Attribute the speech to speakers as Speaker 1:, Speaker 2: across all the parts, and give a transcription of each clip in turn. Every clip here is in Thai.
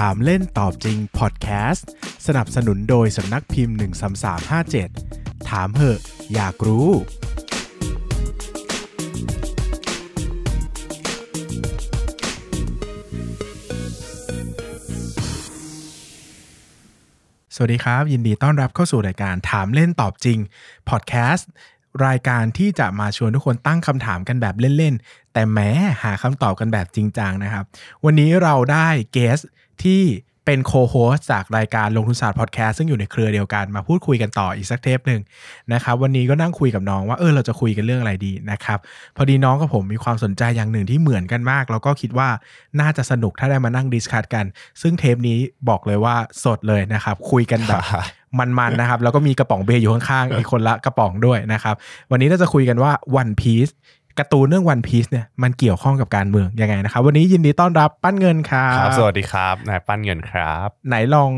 Speaker 1: ถามเล่นตอบจริงพอดแคสต์สนับสนุนโดยสำนักพิมพ์ 13357 ถามเหอะ อยากรู้ สวัสดีครับ ยินดีต้อนรับเข้าสู่รายการถามเล่นตอบจริงพอดแคสต์รายการที่จะมาชวนทุกคนตั้งคำถามกันแบบเล่น ๆ แต่แม้หาคำตอบกันแบบจริงจังนะครับ วันนี้เราได้ guest ที่เป็น co-host จากรายการลงทุนศาสตร์พอดแคสต์ซึ่งอยู่ในเครือเดียวกันมาพูดคุยกันต่ออีกสักเทปหนึ่งนะครับวันนี้ก็นั่งคุยกับน้องว่าเออเราจะคุยกันเรื่องอะไรดีนะครับพอดีน้องกับผมมีความสนใจอย่างหนึ่งที่เหมือนกันมาก แล้วก็คิดว่าน่าจะสนุกถ้าได้มานั่ง discuss กัน ซึ่งเทปนี้บอกเลยว่าสดเลยนะครับคุยกันแบบมันๆนะครับแล้วก็มีกระป๋องเบียร์อยู่ข้างๆอีกคนละกระป๋องด้วยนะครับวันนี้เราจะคุยกันว่า One Piece การ์ตูนเรื่อง One Piece เนี่ยมันเกี่ยวข้องกับการเมืองยังไงนะครับ วันนี้ยินดีต้อนรับปั้นเงินครับ
Speaker 2: ครับสวัสดีครับนายปั้นเงินครับ
Speaker 1: ไหนลอง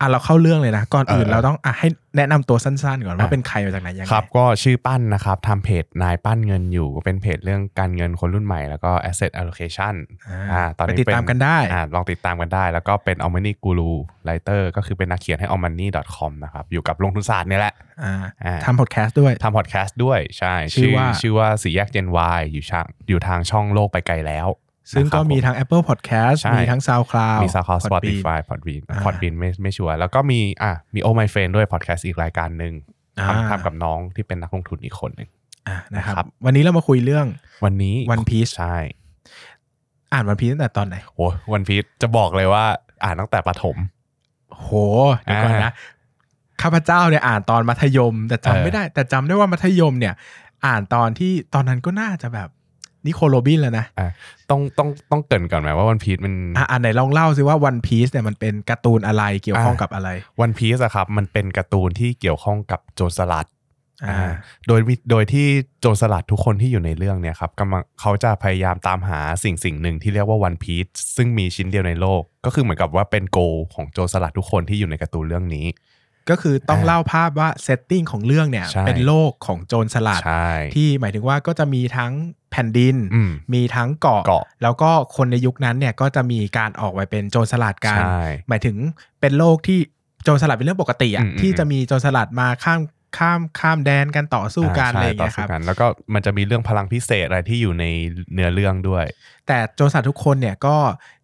Speaker 1: อะเราเข้าเรื่องเลยนะ ก่อนอื่น
Speaker 2: เออ
Speaker 1: เราต้องอะให้แนะนำตัวสั้นๆ ก่อนว่า
Speaker 2: อะ
Speaker 1: เป็นใครมาจากไหนยังไง
Speaker 2: ครับ ก็ชื่อปั้นนะครับทำเพจนายปั้นเงินอยู่เป็นเพจเรื่องการเงินคนรุ่นใหม่แล้วก็ asset allocation
Speaker 1: อ่า
Speaker 2: อ่าตอนนี้
Speaker 1: ไปติดตามกันได้
Speaker 2: อ่าลองติดตามกันได้ แล้วก็เป็น a l m a n y Guru Writer ก็คือเป็นนักเขียนให้ a l m a n y com นะครับอยู่กับลงทุนศาสตร์เนี่ยแหละ
Speaker 1: อ่า
Speaker 2: อ่า
Speaker 1: ทำพอดแคสต์ด้วย
Speaker 2: ทำพอดแคสต์ด้วยใช่
Speaker 1: ชื่อว่า
Speaker 2: ชื่อว่าสี่แยก Gen Y อยู่ช่างอยู่ทางช่องโลกไปไกลแล้ว
Speaker 1: ซึ่งก็
Speaker 2: นะครับ
Speaker 1: มีทั้ง Apple Podcast
Speaker 2: ใช่
Speaker 1: มีทั้ง SoundCloud
Speaker 2: มี SoundCloud
Speaker 1: Podbean
Speaker 2: Spotify Podbean
Speaker 1: อ่า
Speaker 2: Podbean ไม่ไม่ชัวร์แล้วก็มีอะมี Oh My Friend ด้วยพอดแคสต์อีกรายการหนึ่ง
Speaker 1: อ่า
Speaker 2: ทำทำกับน้องที่เป็นนักลงทุนอีกคนหนึ่ง
Speaker 1: อะนะครับ
Speaker 2: ครับ
Speaker 1: วันนี้เรามาคุยเรื่อง
Speaker 2: วันนี้
Speaker 1: One Piece
Speaker 2: ใช่
Speaker 1: อ่าน One Piece ตั้งแต่ตอนไหน
Speaker 2: โหวันพีชจะบอกเลยว่า อ่านตั้งแต่ประถม
Speaker 1: โหเดี๋ยวก่อน
Speaker 2: อ่า
Speaker 1: นะข้าพเจ้าเนี่ยอ่านตอนมัธยม แต่จำ
Speaker 2: เออ
Speaker 1: ไม่ได้ แต่จำได้ว่ามัธยมเนี่ย อ่านตอนที่ตอนนั้นก็น่าจะแบบ นิโคลโรบินแล้วนะ
Speaker 2: อะต้องต้องต้องเกรินก่อนไหมว่าวันพีชมัน
Speaker 1: อะอ่านไหนลองเล่าสิว่า One Piece เนี่ยมันเป็นการ์ตูนอะไรเกี่ยวข้องกับอะไร
Speaker 2: วันพีซอะครับ มันเป็นการ์ตูนที่เกี่ยวข้องกับโจรสลัด
Speaker 1: อ่า
Speaker 2: อ่าโดยวิโดยที่โจรสลัดทุกคนที่อยู่ในเรื่องเนี่ยครับกำลังเขาจะพยายามตามหาสิ่งสิ่งหนึ่งที่เรียกว่าวันพีซซึ่งมีชิ้นเดียวในโลก ก็คือเหมือนกับว่าเป็น goal ของโจรสลัดทุกคนที่อยู่ในการ์ตูนเรื่องนี้
Speaker 1: ก็คือต้อง
Speaker 2: อ่า
Speaker 1: เล่าภาพว่า setting ของเรื่องเนี่ย
Speaker 2: ใช่
Speaker 1: เป็นโลกของโจรสลัด
Speaker 2: ใช่
Speaker 1: ที่หมายถึงว่าก็จะมีทั้งแผ่นดิน
Speaker 2: อืม
Speaker 1: มีทั้งเกาะ
Speaker 2: เกาะ
Speaker 1: แล้วก็คนในยุคนั้นเนี่ยก็จะมีการออกไปเป็นโจรสลัดกัน
Speaker 2: ใช่
Speaker 1: หมายถึงเป็นโลกที่โจรสลัดเป็นเรื่องปกติอะ
Speaker 2: อืมอืม
Speaker 1: ที่จะมีโจรสลัดมาข้าม ข้ามข้ามแดนกันต่อสู้กันอะไรอย่าง
Speaker 2: ต่
Speaker 1: เงี้ยครับ
Speaker 2: สู้กันแล้วก็มันจะมีเรื่องพลังพิเศษอะไรที่อยู่ในเนื้อเรื่องด้วย
Speaker 1: แต่โจรสลัดทุกคนเนี่ยก็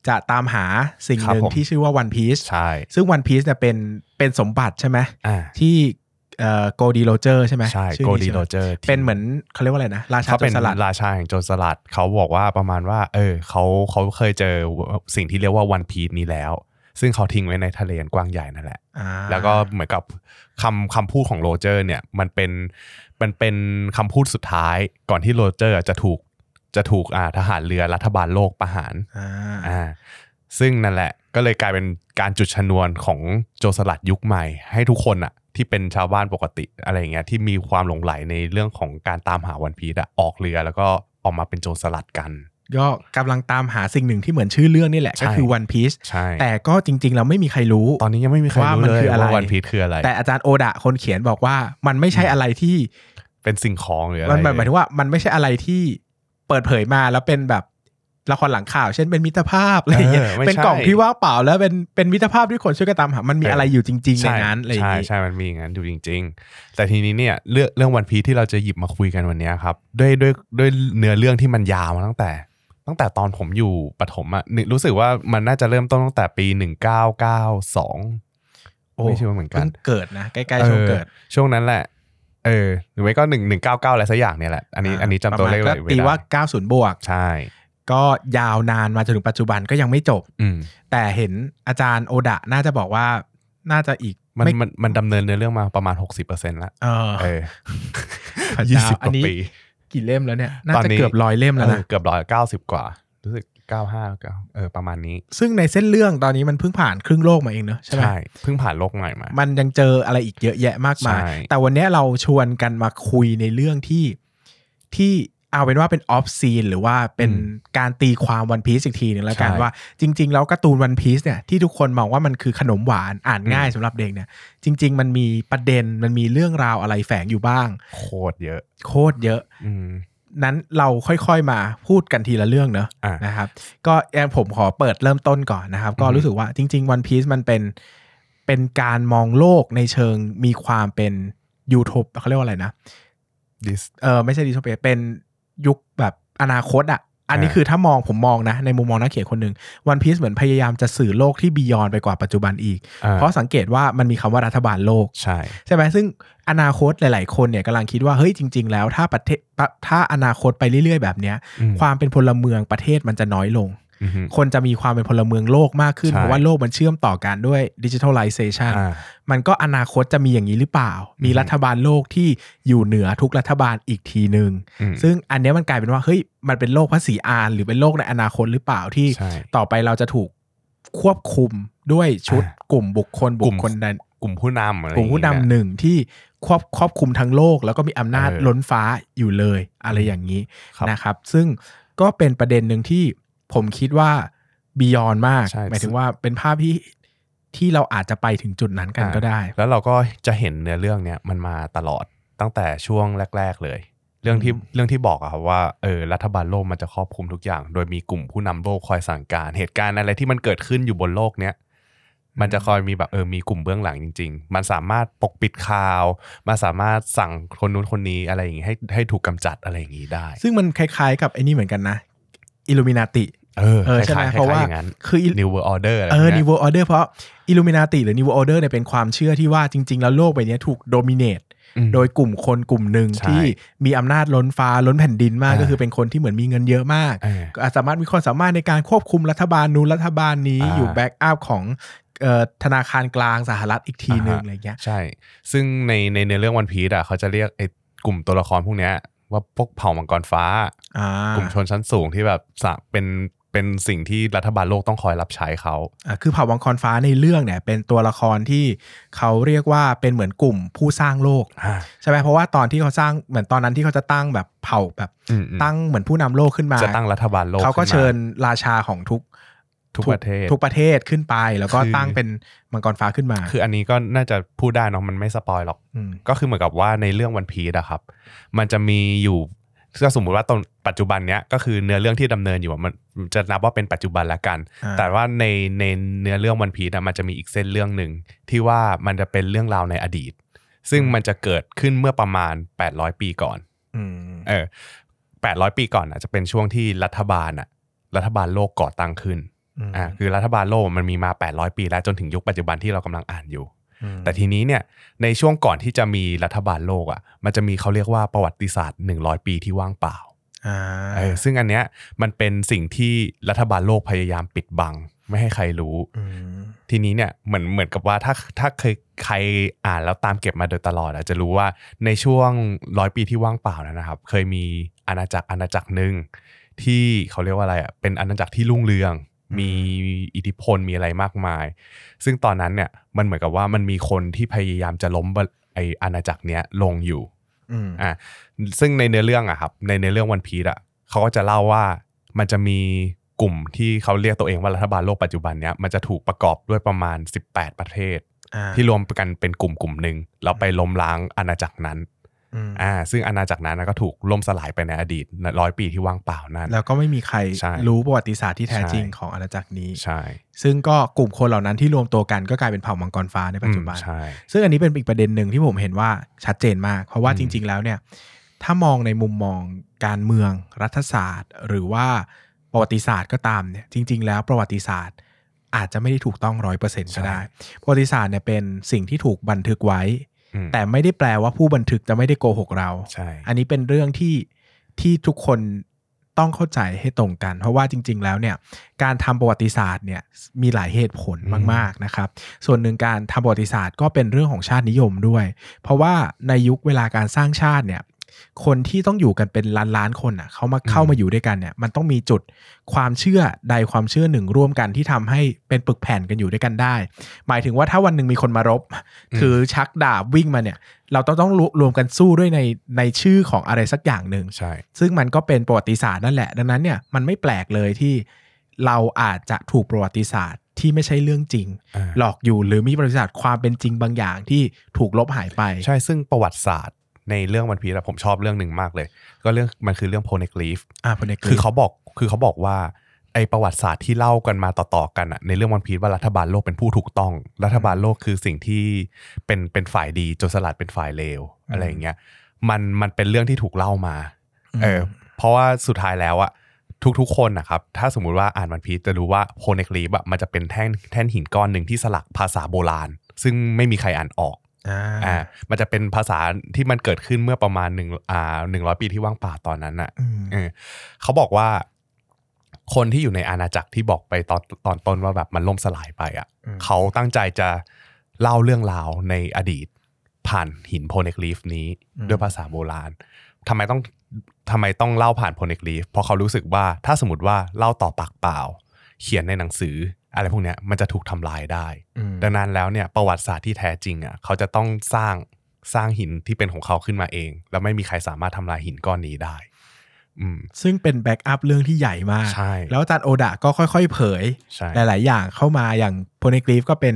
Speaker 1: จะตามหาสิ่ง
Speaker 2: ครับ
Speaker 1: หนึ่ง
Speaker 2: ผม
Speaker 1: ที่ชื่อว่า One Piece
Speaker 2: ใช่
Speaker 1: ซึ่ง One Piece เนี่ยเป็นเป็นสมบัติใช่ไหม
Speaker 2: อ่า
Speaker 1: ที่เอ่อโกลดีโรเจอร์ใช่ไหม
Speaker 2: ใช่
Speaker 1: ชื่อ
Speaker 2: โก
Speaker 1: นี้
Speaker 2: ดี
Speaker 1: ใช่ไหม
Speaker 2: โรเจอร์
Speaker 1: เป็นเหมือนเขาเรียกว่าอะไรนะ
Speaker 2: เขาเป็น
Speaker 1: รสลัด
Speaker 2: ราชาแห่งโจรสลัดเขาบอกว่าประมาณว่า เออเขาเขาเคยเจอสิ่งที่เรียกว่าวันพี e นี้แล้ว ซึ่งเขาทิ้งไว้ในทะเลอันกว้างใหญ่นั่นแหละ
Speaker 1: อ่า
Speaker 2: แล้วก็เหมือนกับคำคำพูดของโรเจอร์เนี่ยมันเป็นมันเป็นคำพูดสุดท้ายก่อนที่โรเจอร์จะถูกจะถูกอ่าทหารเรือรัฐบาลโลกประหาร
Speaker 1: อ่า
Speaker 2: อ่าซึ่งนั่นแหละก็เลยกลายเป็นการจุดชนวนของโจรสลัดยุคใหม่ ให้ทุกคนอะที่เป็นชาวบ้านปกติอะไรอย่างเงี้ยที่มีความหลงไหลในเรื่องของการตามหาวันพีชอะออกเรือแล้วก็ออกมาเป็นโจรสลัดกัน
Speaker 1: ก็กำลังตามหาสิ่งหนึ่งที่เหมือนชื่อเรื่องนี่แหละ
Speaker 2: ใช่
Speaker 1: ก็คือ One Piece
Speaker 2: ใช่
Speaker 1: แต่ก็จริง ๆ เราไม่มีใครรู้
Speaker 2: ตอนนี้ยังไม่มีใคร
Speaker 1: ว่า
Speaker 2: รู้
Speaker 1: มัน
Speaker 2: เลย
Speaker 1: คืออะไร
Speaker 2: ว่าวันพีชคืออะไร
Speaker 1: แต่อาจารย์โอดะคนเขียนบอกว่ามันไม่ใช่อะไรที่
Speaker 2: เป็นสิ่งของหรืออะไร
Speaker 1: มันหมายถึงว่ามันไม่ใช่อะไรที่เปิดเผยมาแล้วเป็นแบบละครหลังข่าว เช่นเป็นมิตรภาพอะไรอย่างเงี้ย
Speaker 2: ออไม่
Speaker 1: เป็น
Speaker 2: ใช่
Speaker 1: กล่องที่ว่างเปล่า แล้วเป็นเป็นมิตรภาพที่คนช่วยกันตามหามันมี
Speaker 2: เอออ
Speaker 1: อะไรอยู่จริง ๆ ใน
Speaker 2: ใช่
Speaker 1: นั้นอะไรอย่าง
Speaker 2: ใช่
Speaker 1: งี้
Speaker 2: ใช่มันมีอย่างนั้นอยู่จริง ๆ แต่ทีนี้เนี่ยเรื่องเรื่องวันพีที่เราจะหยิบมาคุยกันวันเนี้ยครับ ด้วยด้วยด้วยเนื้อเรื่องที่มันยาวมาตั้งแต่ ตั้งแต่ตอนผมอยู่ปฐมอะนึกรู้สึกว่ามันน่าจะเริ่มต้นตั้งแต่ปีหนึ่งเก้าเก้าสอง
Speaker 1: โอ้
Speaker 2: ไม่ชัวร์เหมือนกัน
Speaker 1: พิ่งเกิดนะใกล้ๆช่วงเกิด
Speaker 2: ออช่วงนั้นแหละเออหรือไม่ก็หนึ่งหนึ่งเก้าเก้าอะไรสักอย่างเนี่ยแหละอันนี้อันนี้จำตัวเลข
Speaker 1: ประ
Speaker 2: เล
Speaker 1: มาณ
Speaker 2: ย
Speaker 1: ก็ตีว่า90บวก
Speaker 2: ใช่
Speaker 1: ก็ยาวนานมาจนถึงปัจจุบันก็ยังไม่จบ
Speaker 2: อืม
Speaker 1: แต่เห็นอาจารย์โอดะน่าจะบอกว่าน่าจะอีก
Speaker 2: มัน
Speaker 1: ไม่
Speaker 2: มันมันดำเนินเนื้อเรื่องมาประมาณหกสิบเปอร์เซ็นต์ละ
Speaker 1: เออ
Speaker 2: เออ
Speaker 1: พระ
Speaker 2: ยี่
Speaker 1: เจ้า
Speaker 2: สิบ
Speaker 1: อั
Speaker 2: ก
Speaker 1: น
Speaker 2: ว่า
Speaker 1: นี้
Speaker 2: ปี
Speaker 1: กี่เล่มแล้วเนี่ย น่า
Speaker 2: ตอน
Speaker 1: จะ
Speaker 2: นี้
Speaker 1: เกือบร้อยเล่มแล้ว
Speaker 2: เอ
Speaker 1: นะ
Speaker 2: อเกือบร้อยเก้าสิบกว่า รู้สึกเก้าห้าเก้าเออประมาณนี้
Speaker 1: ซึ่งในเส้นเรื่องตอนนี้มันเพิ่งผ่านครึ่งโลกมาเองเนอะใช่ไหม
Speaker 2: ใช่เพิ่งผ่านโลกใหม่มา
Speaker 1: มันยังเจออะไรอีกเยอะแยะมากมาย
Speaker 2: ใช่
Speaker 1: แต่วันนี้เราชวนกันมาคุยในเรื่องที่ที่ เอาเป็นว่าเป็น off scene หรือว่าเป็นการตีความวันพีซอีกทีหนึ่งแล้วกันว่า จริง ๆ แล้วการ์ตูนวันพีซเนี่ยที่ทุกคนมองว่ามันคือขนมหวานอ่านง่ายสำหรับเด็กเนี่ย จริง ๆ มันมีประเด็นมันมีเรื่องราวอะไรแฝงอยู่บ้าง
Speaker 2: โคตรเยอะ
Speaker 1: โคตรเยอะ
Speaker 2: อืม
Speaker 1: นั้นเราค่อยๆมาพูดกันทีละเรื่องเนอะ
Speaker 2: อะ
Speaker 1: นะครับ ก็แองผมขอเปิดเริ่มต้นก่อนนะครับ ก็
Speaker 2: อือฮึ
Speaker 1: รู้สึกว่าจริงๆ One Piece มันเป็นเป็นการมองโลกในเชิงมีความเป็นยูทูปเขาเรียกว่าอะไรนะ
Speaker 2: this
Speaker 1: เออไม่ใช่ดิสโทเปียเป็น ยุคแบบอนาคตอะ อันนี้
Speaker 2: อ่า
Speaker 1: คือถ้ามองผมมองนะ ในมุมมองนักเขียนคนหนึ่งวันพีซเหมือนพยายามจะสื่อโลกที่บียอนไปกว่าปัจจุบันอีก
Speaker 2: อ่
Speaker 1: เพราะสังเกตว่ามันมีคำว่ารัฐบาลโลก
Speaker 2: ใช่
Speaker 1: ใช่ไหมซึ่งอนาคตหลาย ๆ คนเนี่ยกำลังคิดว่าเฮ้ยจริง ๆ แล้วถ้าประเทศถ้าอนาคตไปเรื่อย ๆ แบบเนี้ย
Speaker 2: อืม
Speaker 1: ความเป็นพลเมืองประเทศมันจะน้อยลง
Speaker 2: อือฮึ
Speaker 1: คนจะมีความเป็นพลเมืองโลกมากขึ้น
Speaker 2: ใช่
Speaker 1: เพราะว่าโลกมันเชื่อมต่อกันด้วยดิจิทัลไลเซชัน
Speaker 2: อ่า
Speaker 1: มันก็อนาคตจะมีอย่างนี้หรือเปล่า มี
Speaker 2: อืม
Speaker 1: รัฐบาลโลกที่อยู่เหนือทุกรัฐบาลอีกทีหนึ่ง
Speaker 2: อืม
Speaker 1: ซึ่งอันเนี้ยมันกลายเป็นว่าเฮ้ยมันเป็นโลกภาษีอานหรือเป็นโลกในอนาคตหรือเปล่าที่
Speaker 2: ใช่
Speaker 1: ต่อไปเราจะถูกควบคุมด้วยชุด
Speaker 2: อ่า
Speaker 1: กลุ่มบุคคลบุ
Speaker 2: กลุ่
Speaker 1: ค
Speaker 2: ม
Speaker 1: คลใด
Speaker 2: กลุ่มผู้นำอะไร
Speaker 1: กลุ่มผู้
Speaker 2: อย่าง
Speaker 1: นำ
Speaker 2: เงี้ย
Speaker 1: หนึ่งที่ควบครอบคุมทั้งโลก แล้วก็มีอำนาจ
Speaker 2: เออ
Speaker 1: ล้นฟ้าอยู่เลย อะไรอย่างนี้
Speaker 2: ครับ
Speaker 1: นะครับ ซึ่งก็เป็นประเด็นหนึ่งที่ ผมคิดว่าบียอนมาก
Speaker 2: ใช่
Speaker 1: หมายถึงว่าเป็นภาพที่ที่เราอาจจะไปถึงจุดนั้นกัน
Speaker 2: อ่า
Speaker 1: ก็ได้
Speaker 2: แล้วเราก็จะเห็นเนื้อเรื่องเนี้ยมันมาตลอดตั้งแต่ช่วงแรก ๆ เลย เรื่องที่
Speaker 1: อืม
Speaker 2: เรื่องที่บอกอะครับว่าเออรัฐบาลโลกมันจะครอบคลุมทุกอย่าง โดยมีกลุ่มผู้นำโลกคอยสั่งการ เหตุการณ์อะไรที่มันเกิดขึ้นอยู่บนโลกเนี้ยมันจะคอยมีแบบเออมีกลุ่มเบื้องหลังจริง ๆ มันสามารถปกปิดข่าวมันสามารถสั่งคนนู้นคนนี้อะไรอย่างงี้ให้ให้ถูกกำจัดอะไรอย่างงี้ได้
Speaker 1: ซึ่งมันคล้ายๆกับไอ้นี่เหมือนกันนะ อิลูมินาติ
Speaker 2: เออ
Speaker 1: เออใช่ไหม
Speaker 2: คล้ายๆ
Speaker 1: เพราะว่า
Speaker 2: คล้ยๆอย่างนั้น
Speaker 1: คือ
Speaker 2: New World Order อะไร
Speaker 1: เออ
Speaker 2: พวก
Speaker 1: New
Speaker 2: เนี้ย
Speaker 1: World Order เพราะอิลูมินาติหรือ New World Order เนี่ยเป็นความเชื่อที่ว่าจริง ๆ แล้วโลกใบนี้ถูก dominate
Speaker 2: อืม
Speaker 1: โดยกลุ่มคนกลุ่มหนึ่ง
Speaker 2: ใช่
Speaker 1: ที่มีอำนาจล้นฟ้าล้นแผ่นดินมาก
Speaker 2: อ่า
Speaker 1: ก็คือเป็นคนที่เหมือนมีเงินเยอะมาก
Speaker 2: เออ
Speaker 1: ก็สามารถมีความสามารถในการควบคุมรัฐบาลนู้นรัฐบาลนี้
Speaker 2: อ่า
Speaker 1: อยู่ backup ของเอ่อธนาคารกลางสหรัฐอีกทีหนึ่ง
Speaker 2: อ่าฮะ
Speaker 1: อะไรเงี้ย
Speaker 2: ใช่ ซึ่งในในในเรื่องวันพีซอะเขาจะเรียกไอ้กลุ่มตัวละครพวกเนี้ย ว่าพวกเผ่ามังกรฟ้า
Speaker 1: อ่าก
Speaker 2: ลุ่มชนชั้นสูงที่แบบสะเป็นเป็นสิ่งที่รัฐบาลโลกต้องคอยรับใช้เขา
Speaker 1: อ่าคือเผ่าวังกรฟ้าในเรื่องเนี่ย เป็นตัวละครที่เขาเรียกว่าเป็นเหมือนกลุ่มผู้สร้างโลกใช่ไหมเพราะว่าตอนที่เขาสร้างเหมือนตอนนั้นที่เขาจะตั้งแบบเผ่าแบบ
Speaker 2: อืมอืม
Speaker 1: ตั้งเหมือนผู้นำโลกขึ้นมา
Speaker 2: จะตั้งรัฐบาลโลก
Speaker 1: เขาก็
Speaker 2: ขึ้นม
Speaker 1: เชิญราชาของทุก
Speaker 2: ทุกประเทศ
Speaker 1: ทุกประเทศขึ้นไปแล้วก็
Speaker 2: คือ
Speaker 1: ตั้งเป็นมังกรฟ้าขึ้นมา
Speaker 2: คืออันนี้ก็น่าจะพูดได้เนาะมันไม่สปอยหรอก
Speaker 1: ม
Speaker 2: ก็คือเหมือนกับว่าในเรื่องวันพีซอะครับ มันจะมีอยู่ก็สมมุติว่าตอนปัจจุบันเนี้ยก็คือเนื้อเรื่องที่ดำเนินอยู่อะมันจะนับว่าเป็นปัจจุบันละกัน
Speaker 1: อ่า
Speaker 2: แต่ว่าในในเนื้อเรื่องวันพีซอะมันจะมีอีกเส้นเรื่องหนึ่งที่ว่ามันจะเป็นเรื่องราวในอดีต ซึ่งมันจะเกิดขึ้นเมื่อประมาณ 800 ปีก่อน
Speaker 1: อืม
Speaker 2: เออ800ปีก่อนอะจะเป็นช่วงที่รัฐบาลอะรัฐบาลโลกก่อตั้งขึ้น
Speaker 1: ม
Speaker 2: อ่าคือรัฐบาลโลกมันมีมา 800 ปีแล้วจนถึงยุคปัจจุบันที่เรากำลังอ่านอยู่
Speaker 1: ม
Speaker 2: แต่ทีนี้เนี่ยในช่วงก่อนที่จะมีรัฐบาลโลกอะมันจะมีเขาเรียกว่าประวัติศาสตร์ 100 ปีที่ว่างเปล่า
Speaker 1: อ่า
Speaker 2: เออซึ่งอันเนี้ยมันเป็นสิ่งที่รัฐบาลโลกพยายามปิดบัง ไม่ให้ใครรู้
Speaker 1: อืม
Speaker 2: ทีนี้เนี่ยเหมือนเหมือนกับว่าถ้าถ้าเคยใครอ่านแล้วตามเก็บมาโดยตลอดอะจะรู้ว่าในช่วงร้อยปีที่ว่างเปล่านั้นนะครับ เคยมีอาณาจักรอาณาจักรหนึ่งที่เขาเรียกว่าอะไรอะเป็นอาณาจักรที่รุ่งเรือง มีอิทธิพลมีอะไรมากมาย ซึ่งตอนนั้นเนี่ยมันเหมือนกับว่ามันมีคนที่พยายามจะล้มบไออาณาจักรเนี้ยลงอยู่
Speaker 1: อืม
Speaker 2: อะซึ่งในเนื้อเรื่องอะครับ ในเนื้อเรื่องวันพีซอะเขาก็จะเล่าว่ามันจะมีกลุ่มที่เขาเรียกตัวเองว่ารัฐบาลโลกปัจจุบันเนี้ยมันจะถูกประกอบด้วยประมาณ 18 ประเทศ
Speaker 1: อ่า
Speaker 2: ที่รวมกันเป็นกลุ่มกลุ่มหนึ่งแล้วไปล้มล้างอาณาจักรนั้น
Speaker 1: อืม
Speaker 2: อ่าซึ่งอาณาจักรนั้นนะก็ถูกล่มสลายไปในอดีตร้อยปีที่ว่างเปล่านั่น
Speaker 1: แล้วก็ไม่มีใคร
Speaker 2: ใช่
Speaker 1: รู้ประวัติศาสตร์ที่แท้จริง
Speaker 2: ใช่
Speaker 1: ของอาณาจักรนี้
Speaker 2: ใช่
Speaker 1: ซึ่งก็กลุ่มคนเหล่านั้นที่รวมตัวกันก็กลายเป็นเผ่ามังกรฟ้าในปัจจุบัน
Speaker 2: อืมใช่
Speaker 1: ซึ่งอันนี้เป็นอีกประเด็นหนึ่งที่ผมเห็นว่าชัดเจนมาก เพราะว่า
Speaker 2: อืม
Speaker 1: จริง ๆ แล้วเนี่ยถ้ามองในมุมมองการเมืองรัฐศาสตร์ หรือว่าประวัติศาสตร์ก็ตามเนี่ยจริง ๆ แล้วประวัติศาสตร์อาจจะไม่ได้ถูกต้องร้อยเปอร์เซ็นต์ก็ได้ ประวัติศาสตร์เนี่ยเป็นสิ่งที่ถูกบันทึกไว้
Speaker 2: อืม
Speaker 1: แต่ไม่ได้แปลว่าผู้บันทึกจะไม่ได้โกหกเรา
Speaker 2: ใช่
Speaker 1: อันนี้เป็นเรื่องที่ที่ทุกคนต้องเข้าใจให้ตรงกัน เพราะว่าจริง ๆ แล้วเนี่ยการทำประวัติศาสตร์เนี่ยมีหลายเหตุผลมากๆนะครับ ส่วนหนึ่งการทำประวัติศาสตร์ก็เป็นเรื่องของชาตินิยมด้วย เพราะว่าในยุคเวลาการสร้างชาติเนี่ย คนที่ต้องอยู่กันเป็นล้านล้านๆคนอะเขามาเข้ามาอยู่ด้วยกันเนี่ย มันต้องมีจุดความเชื่อใดความเชื่อหนึ่งร่วมกันที่ทำให้เป็นปึกแผ่นกันอยู่ด้วยกันได้ หมายถึงว่าถ้าวันหนึ่งมีคนมารบ ถือชักดาบวิ่งมาเนี่ย เราต้องต้องรวมกันสู้ด้วยในในชื่อของอะไรสักอย่างหนึ่ง
Speaker 2: ใช่
Speaker 1: ซึ่งมันก็เป็นประวัติศาสตร์นั่นแหละ ดังนั้นเนี่ยมันไม่แปลกเลยที่เราอาจจะถูกประวัติศาสตร์ที่ไม่ใช่เรื่องจริง
Speaker 2: อ่า
Speaker 1: หลอกอยู่หรือมีประวัติศาสตร์ความเป็นจริงบางอย่างที่ถูกลบหายไป
Speaker 2: ใช่ซึ่งประวัติศาสตร์ ในเรื่องวันพีซผมชอบเรื่องหนึ่งมากเลย ก็เรื่องมันคือเรื่องโพเนกลีฟ
Speaker 1: อ่าพเนก
Speaker 2: คือเขาบอกคือเขาบอกว่าไอประวัติศาสตร์ที่เล่ากันมาต่อๆกันอะในเรื่องวันพีซว่ารัฐบาลโลกเป็นผู้ถูกต้อง รัฐบาลโลกคือสิ่งที่เป็นเป็นฝ่ายดีโจรสลัดเป็นฝ่ายเลวอะไรอย่างเงี้ยมันมันเป็นเรื่องที่ถูกเล่ามาเออเพราะว่าสุดท้ายแล้วอะทุกๆคนนะครับ ถ้าสมมุติว่าอ่านวันพีซจะรู้ว่าโพเนกลีฟอะมันจะเป็นแท่นแท่นหินก้อนหนึ่งที่สลักภาษาโบราณ ซึ่งไม่มีใครอ่านออก
Speaker 1: อ่า
Speaker 2: อ่ามันจะเป็นภาษาที่มันเกิดขึ้นเมื่อประมาณหนึ่งอ่าหนึ่งร้อยปีที่ว่างเปล่าตอนนั้นอะ
Speaker 1: อืม
Speaker 2: เออเขาบอกว่า คนที่อยู่ในอาณาจักรที่บอกไปตอนตอนต้นว่าแบบมันล่มสลายไปอะ
Speaker 1: อืม
Speaker 2: เขาตั้งใจจะเล่าเรื่องราวในอดีต ผ่านหินโพเนกลีฟนี้ด้วยภาษาโบราณทำไมต้องทำไมต้องเล่าผ่านโพเนกลีฟเพราะเขารู้สึกว่าถ้าสมมติว่าเล่าต่อปากเปล่า เขียนในหนังสือ อะไรพวกเนี้ยมันจะถูกทำลายได้
Speaker 1: อืม
Speaker 2: ดังนั้นแล้วเนี่ยประวัติศาสตร์ที่แท้จริงอะเขาจะต้องสร้างสร้างหินที่เป็นของเขาขึ้นมาเอง แล้วไม่มีใครสามารถทำลายหินก้อนนี้ได้อืม
Speaker 1: ซึ่งเป็น backup เรื่องที่ใหญ่มาก
Speaker 2: ใช่
Speaker 1: แล้วอาจารย์โอดะก็ค่อยๆ เผย
Speaker 2: ใช่
Speaker 1: หลายๆ อย่างเข้ามาอย่างโพเนกลีฟก็เป็น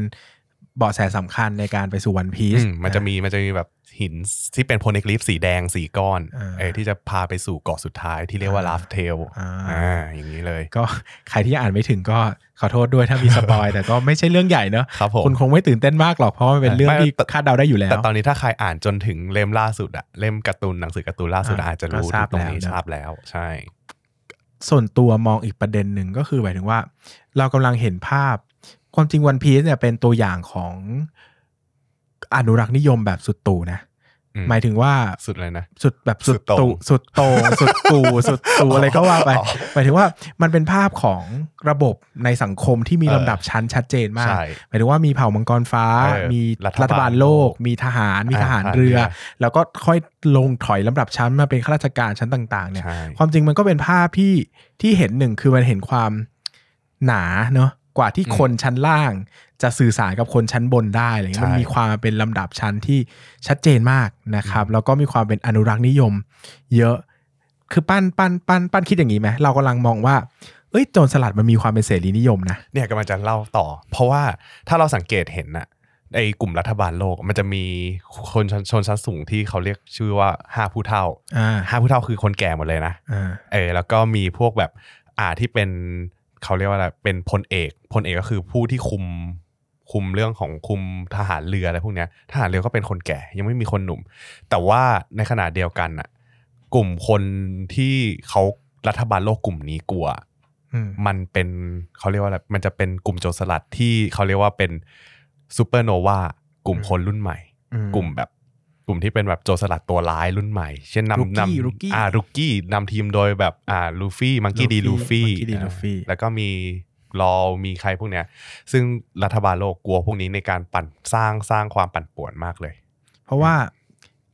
Speaker 1: เบาะแสสำคัญในการไปสู่วันพี
Speaker 2: อื
Speaker 1: ซ
Speaker 2: มมันจะมีมันจะมีแบบหินที่เป็นโพเนกลิฟสีแดงสีก้อน
Speaker 1: อ่า
Speaker 2: เออที่จะพาไปสู่เกาะสุดท้ายที่เรียกว่า
Speaker 1: อ่า
Speaker 2: ลาฟเทล
Speaker 1: อ่า
Speaker 2: อ่าอย่างนี้เลย
Speaker 1: ก็ใครที่อ่านไม่ถึงก็ขอโทษด้วยถ้ามีสปอยแต่ก็ไม่ใช่เรื่องใหญ่เนอะ
Speaker 2: ครับผม
Speaker 1: คุณคงไม่ตื่นเต้นมากหรอกเพราะว่ามันเป็นเรื่อง
Speaker 2: ไม่
Speaker 1: ที่
Speaker 2: แต่
Speaker 1: คาดเดาได้อยู่แล้ว
Speaker 2: แต่ตอนนี้ถ้าใครอ่านจนถึงเล่มล่าสุดอะเล่มการ์ตูนหนังสือการ์ตูนล่าสุดอะ
Speaker 1: อ่า
Speaker 2: อาจจะรู้
Speaker 1: ก็ทราบ
Speaker 2: ตรงนี้
Speaker 1: แล้วนะ
Speaker 2: ทราบแล้วใช่
Speaker 1: ส่วนตัวมองอีกประเด็นหนึ่งก็คือหมายถึงว่า เรากำลังเห็นภาพ ความจริงวันพีซเนี่ยเป็นตัวอย่างของอนุรักษ์นิยมแบบสุดโตูนะ
Speaker 2: อืม
Speaker 1: หมายถึงว่า
Speaker 2: สุดเลยนะ
Speaker 1: สุดแบบสุด
Speaker 2: สุดโต่
Speaker 1: ตู
Speaker 2: ง
Speaker 1: สุดโตงสุดตูสุดตูอะไรก็ว่าไป
Speaker 2: อ๋อ
Speaker 1: หมายถึงว่ามันเป็นภาพของระบบในสังคมที่มี
Speaker 2: เออ
Speaker 1: ลำดับชั้นชัดเจนมาก
Speaker 2: ใช่
Speaker 1: หมายถึงว่ามีเผ่ามังกรฟ้า
Speaker 2: เออ
Speaker 1: มี
Speaker 2: รัฐบาล
Speaker 1: รัฐบาลโลก มีทหารมี
Speaker 2: อ่า
Speaker 1: ทหาร
Speaker 2: ทหาร
Speaker 1: เรือ
Speaker 2: เรือ
Speaker 1: แล้วก็ค่อยลงถอยลำดับชั้นมาเป็นข้าราชการชั้นต่าง ๆ เนี่ย
Speaker 2: ใช่
Speaker 1: ความจริงมันก็เป็นภาพที่ที่เห็นหนึ่งคือมันเห็นความหนาเนอะ กว่าที่
Speaker 2: อืม
Speaker 1: คนชั้นล่าง จะสื่อสารกับคนชั้นบนได้อะไรเงี้ย
Speaker 2: ใช่
Speaker 1: มันมีความเป็นลำดับชั้นที่ชัดเจนมากนะครับ แล้วก็มีความเป็นอนุรักษ์นิยม เยอะคือปั้นปั้นปั้นปั้นคิดอย่างนี้ไหมเรากำลังมองว่าเอ้ยโจรสลัดมันมีความเป็นเสรีนิยมนะ
Speaker 2: เนี่ยกำลังจะเล่าต่อ เพราะว่าถ้าเราสังเกตเห็นน่ะไอ้กลุ่มรัฐบาลโลกมันจะมีคนชนชนชั้นสูงที่เขาเรียกชื่อว่าห้าผู้เท่า
Speaker 1: อ่า
Speaker 2: ห้าผู้เท่าคือคนแก่หมดเลยนะ
Speaker 1: อ่า
Speaker 2: เออแล้วก็มีพวกแบบอ่าที่เป็น เขาเรียกว่าอะไรเป็นพลเอกพลเอกก็คือผู้ที่คุมคุมเรื่องของคุมทหารเรืออะไรพวกเนี้ยทหารเรือก็เป็นคนแก่ยังไม่มีคนหนุ่ม แต่ว่าในขณะเดียวกันน่ะกลุ่มคนที่เขารัฐบาลโลกกลุ่มนี้กลัว
Speaker 1: อืม
Speaker 2: มันเป็นเขาเรียกว่าอะไรมันจะเป็นกลุ่มโจรสลัดที่เขาเรียกว่าเป็นซูเปอร์โนวากลุ่มคนรุ่นใหม่
Speaker 1: อืม
Speaker 2: กลุ่มแบบก ลุ่มที่เป็นแบบโจรสลัดตัวร้ายรุ่นใหม่ เช่นนำ
Speaker 1: Rookie
Speaker 2: น
Speaker 1: Rookie ำ
Speaker 2: อ่ารุกี้นำทีมโดยแบบอ่าลูฟี่มังกี้ดี
Speaker 1: Luffy
Speaker 2: ลูฟี่
Speaker 1: Monkey D. Luffy
Speaker 2: แล้วก็มีรอมีใครพวกเนี้ย ซึ่งรัฐบาลโลกกลัวพวกนี้ในการปั่นสร้างสร้างความปั่นป่วนมากเลย
Speaker 1: เพราะว่า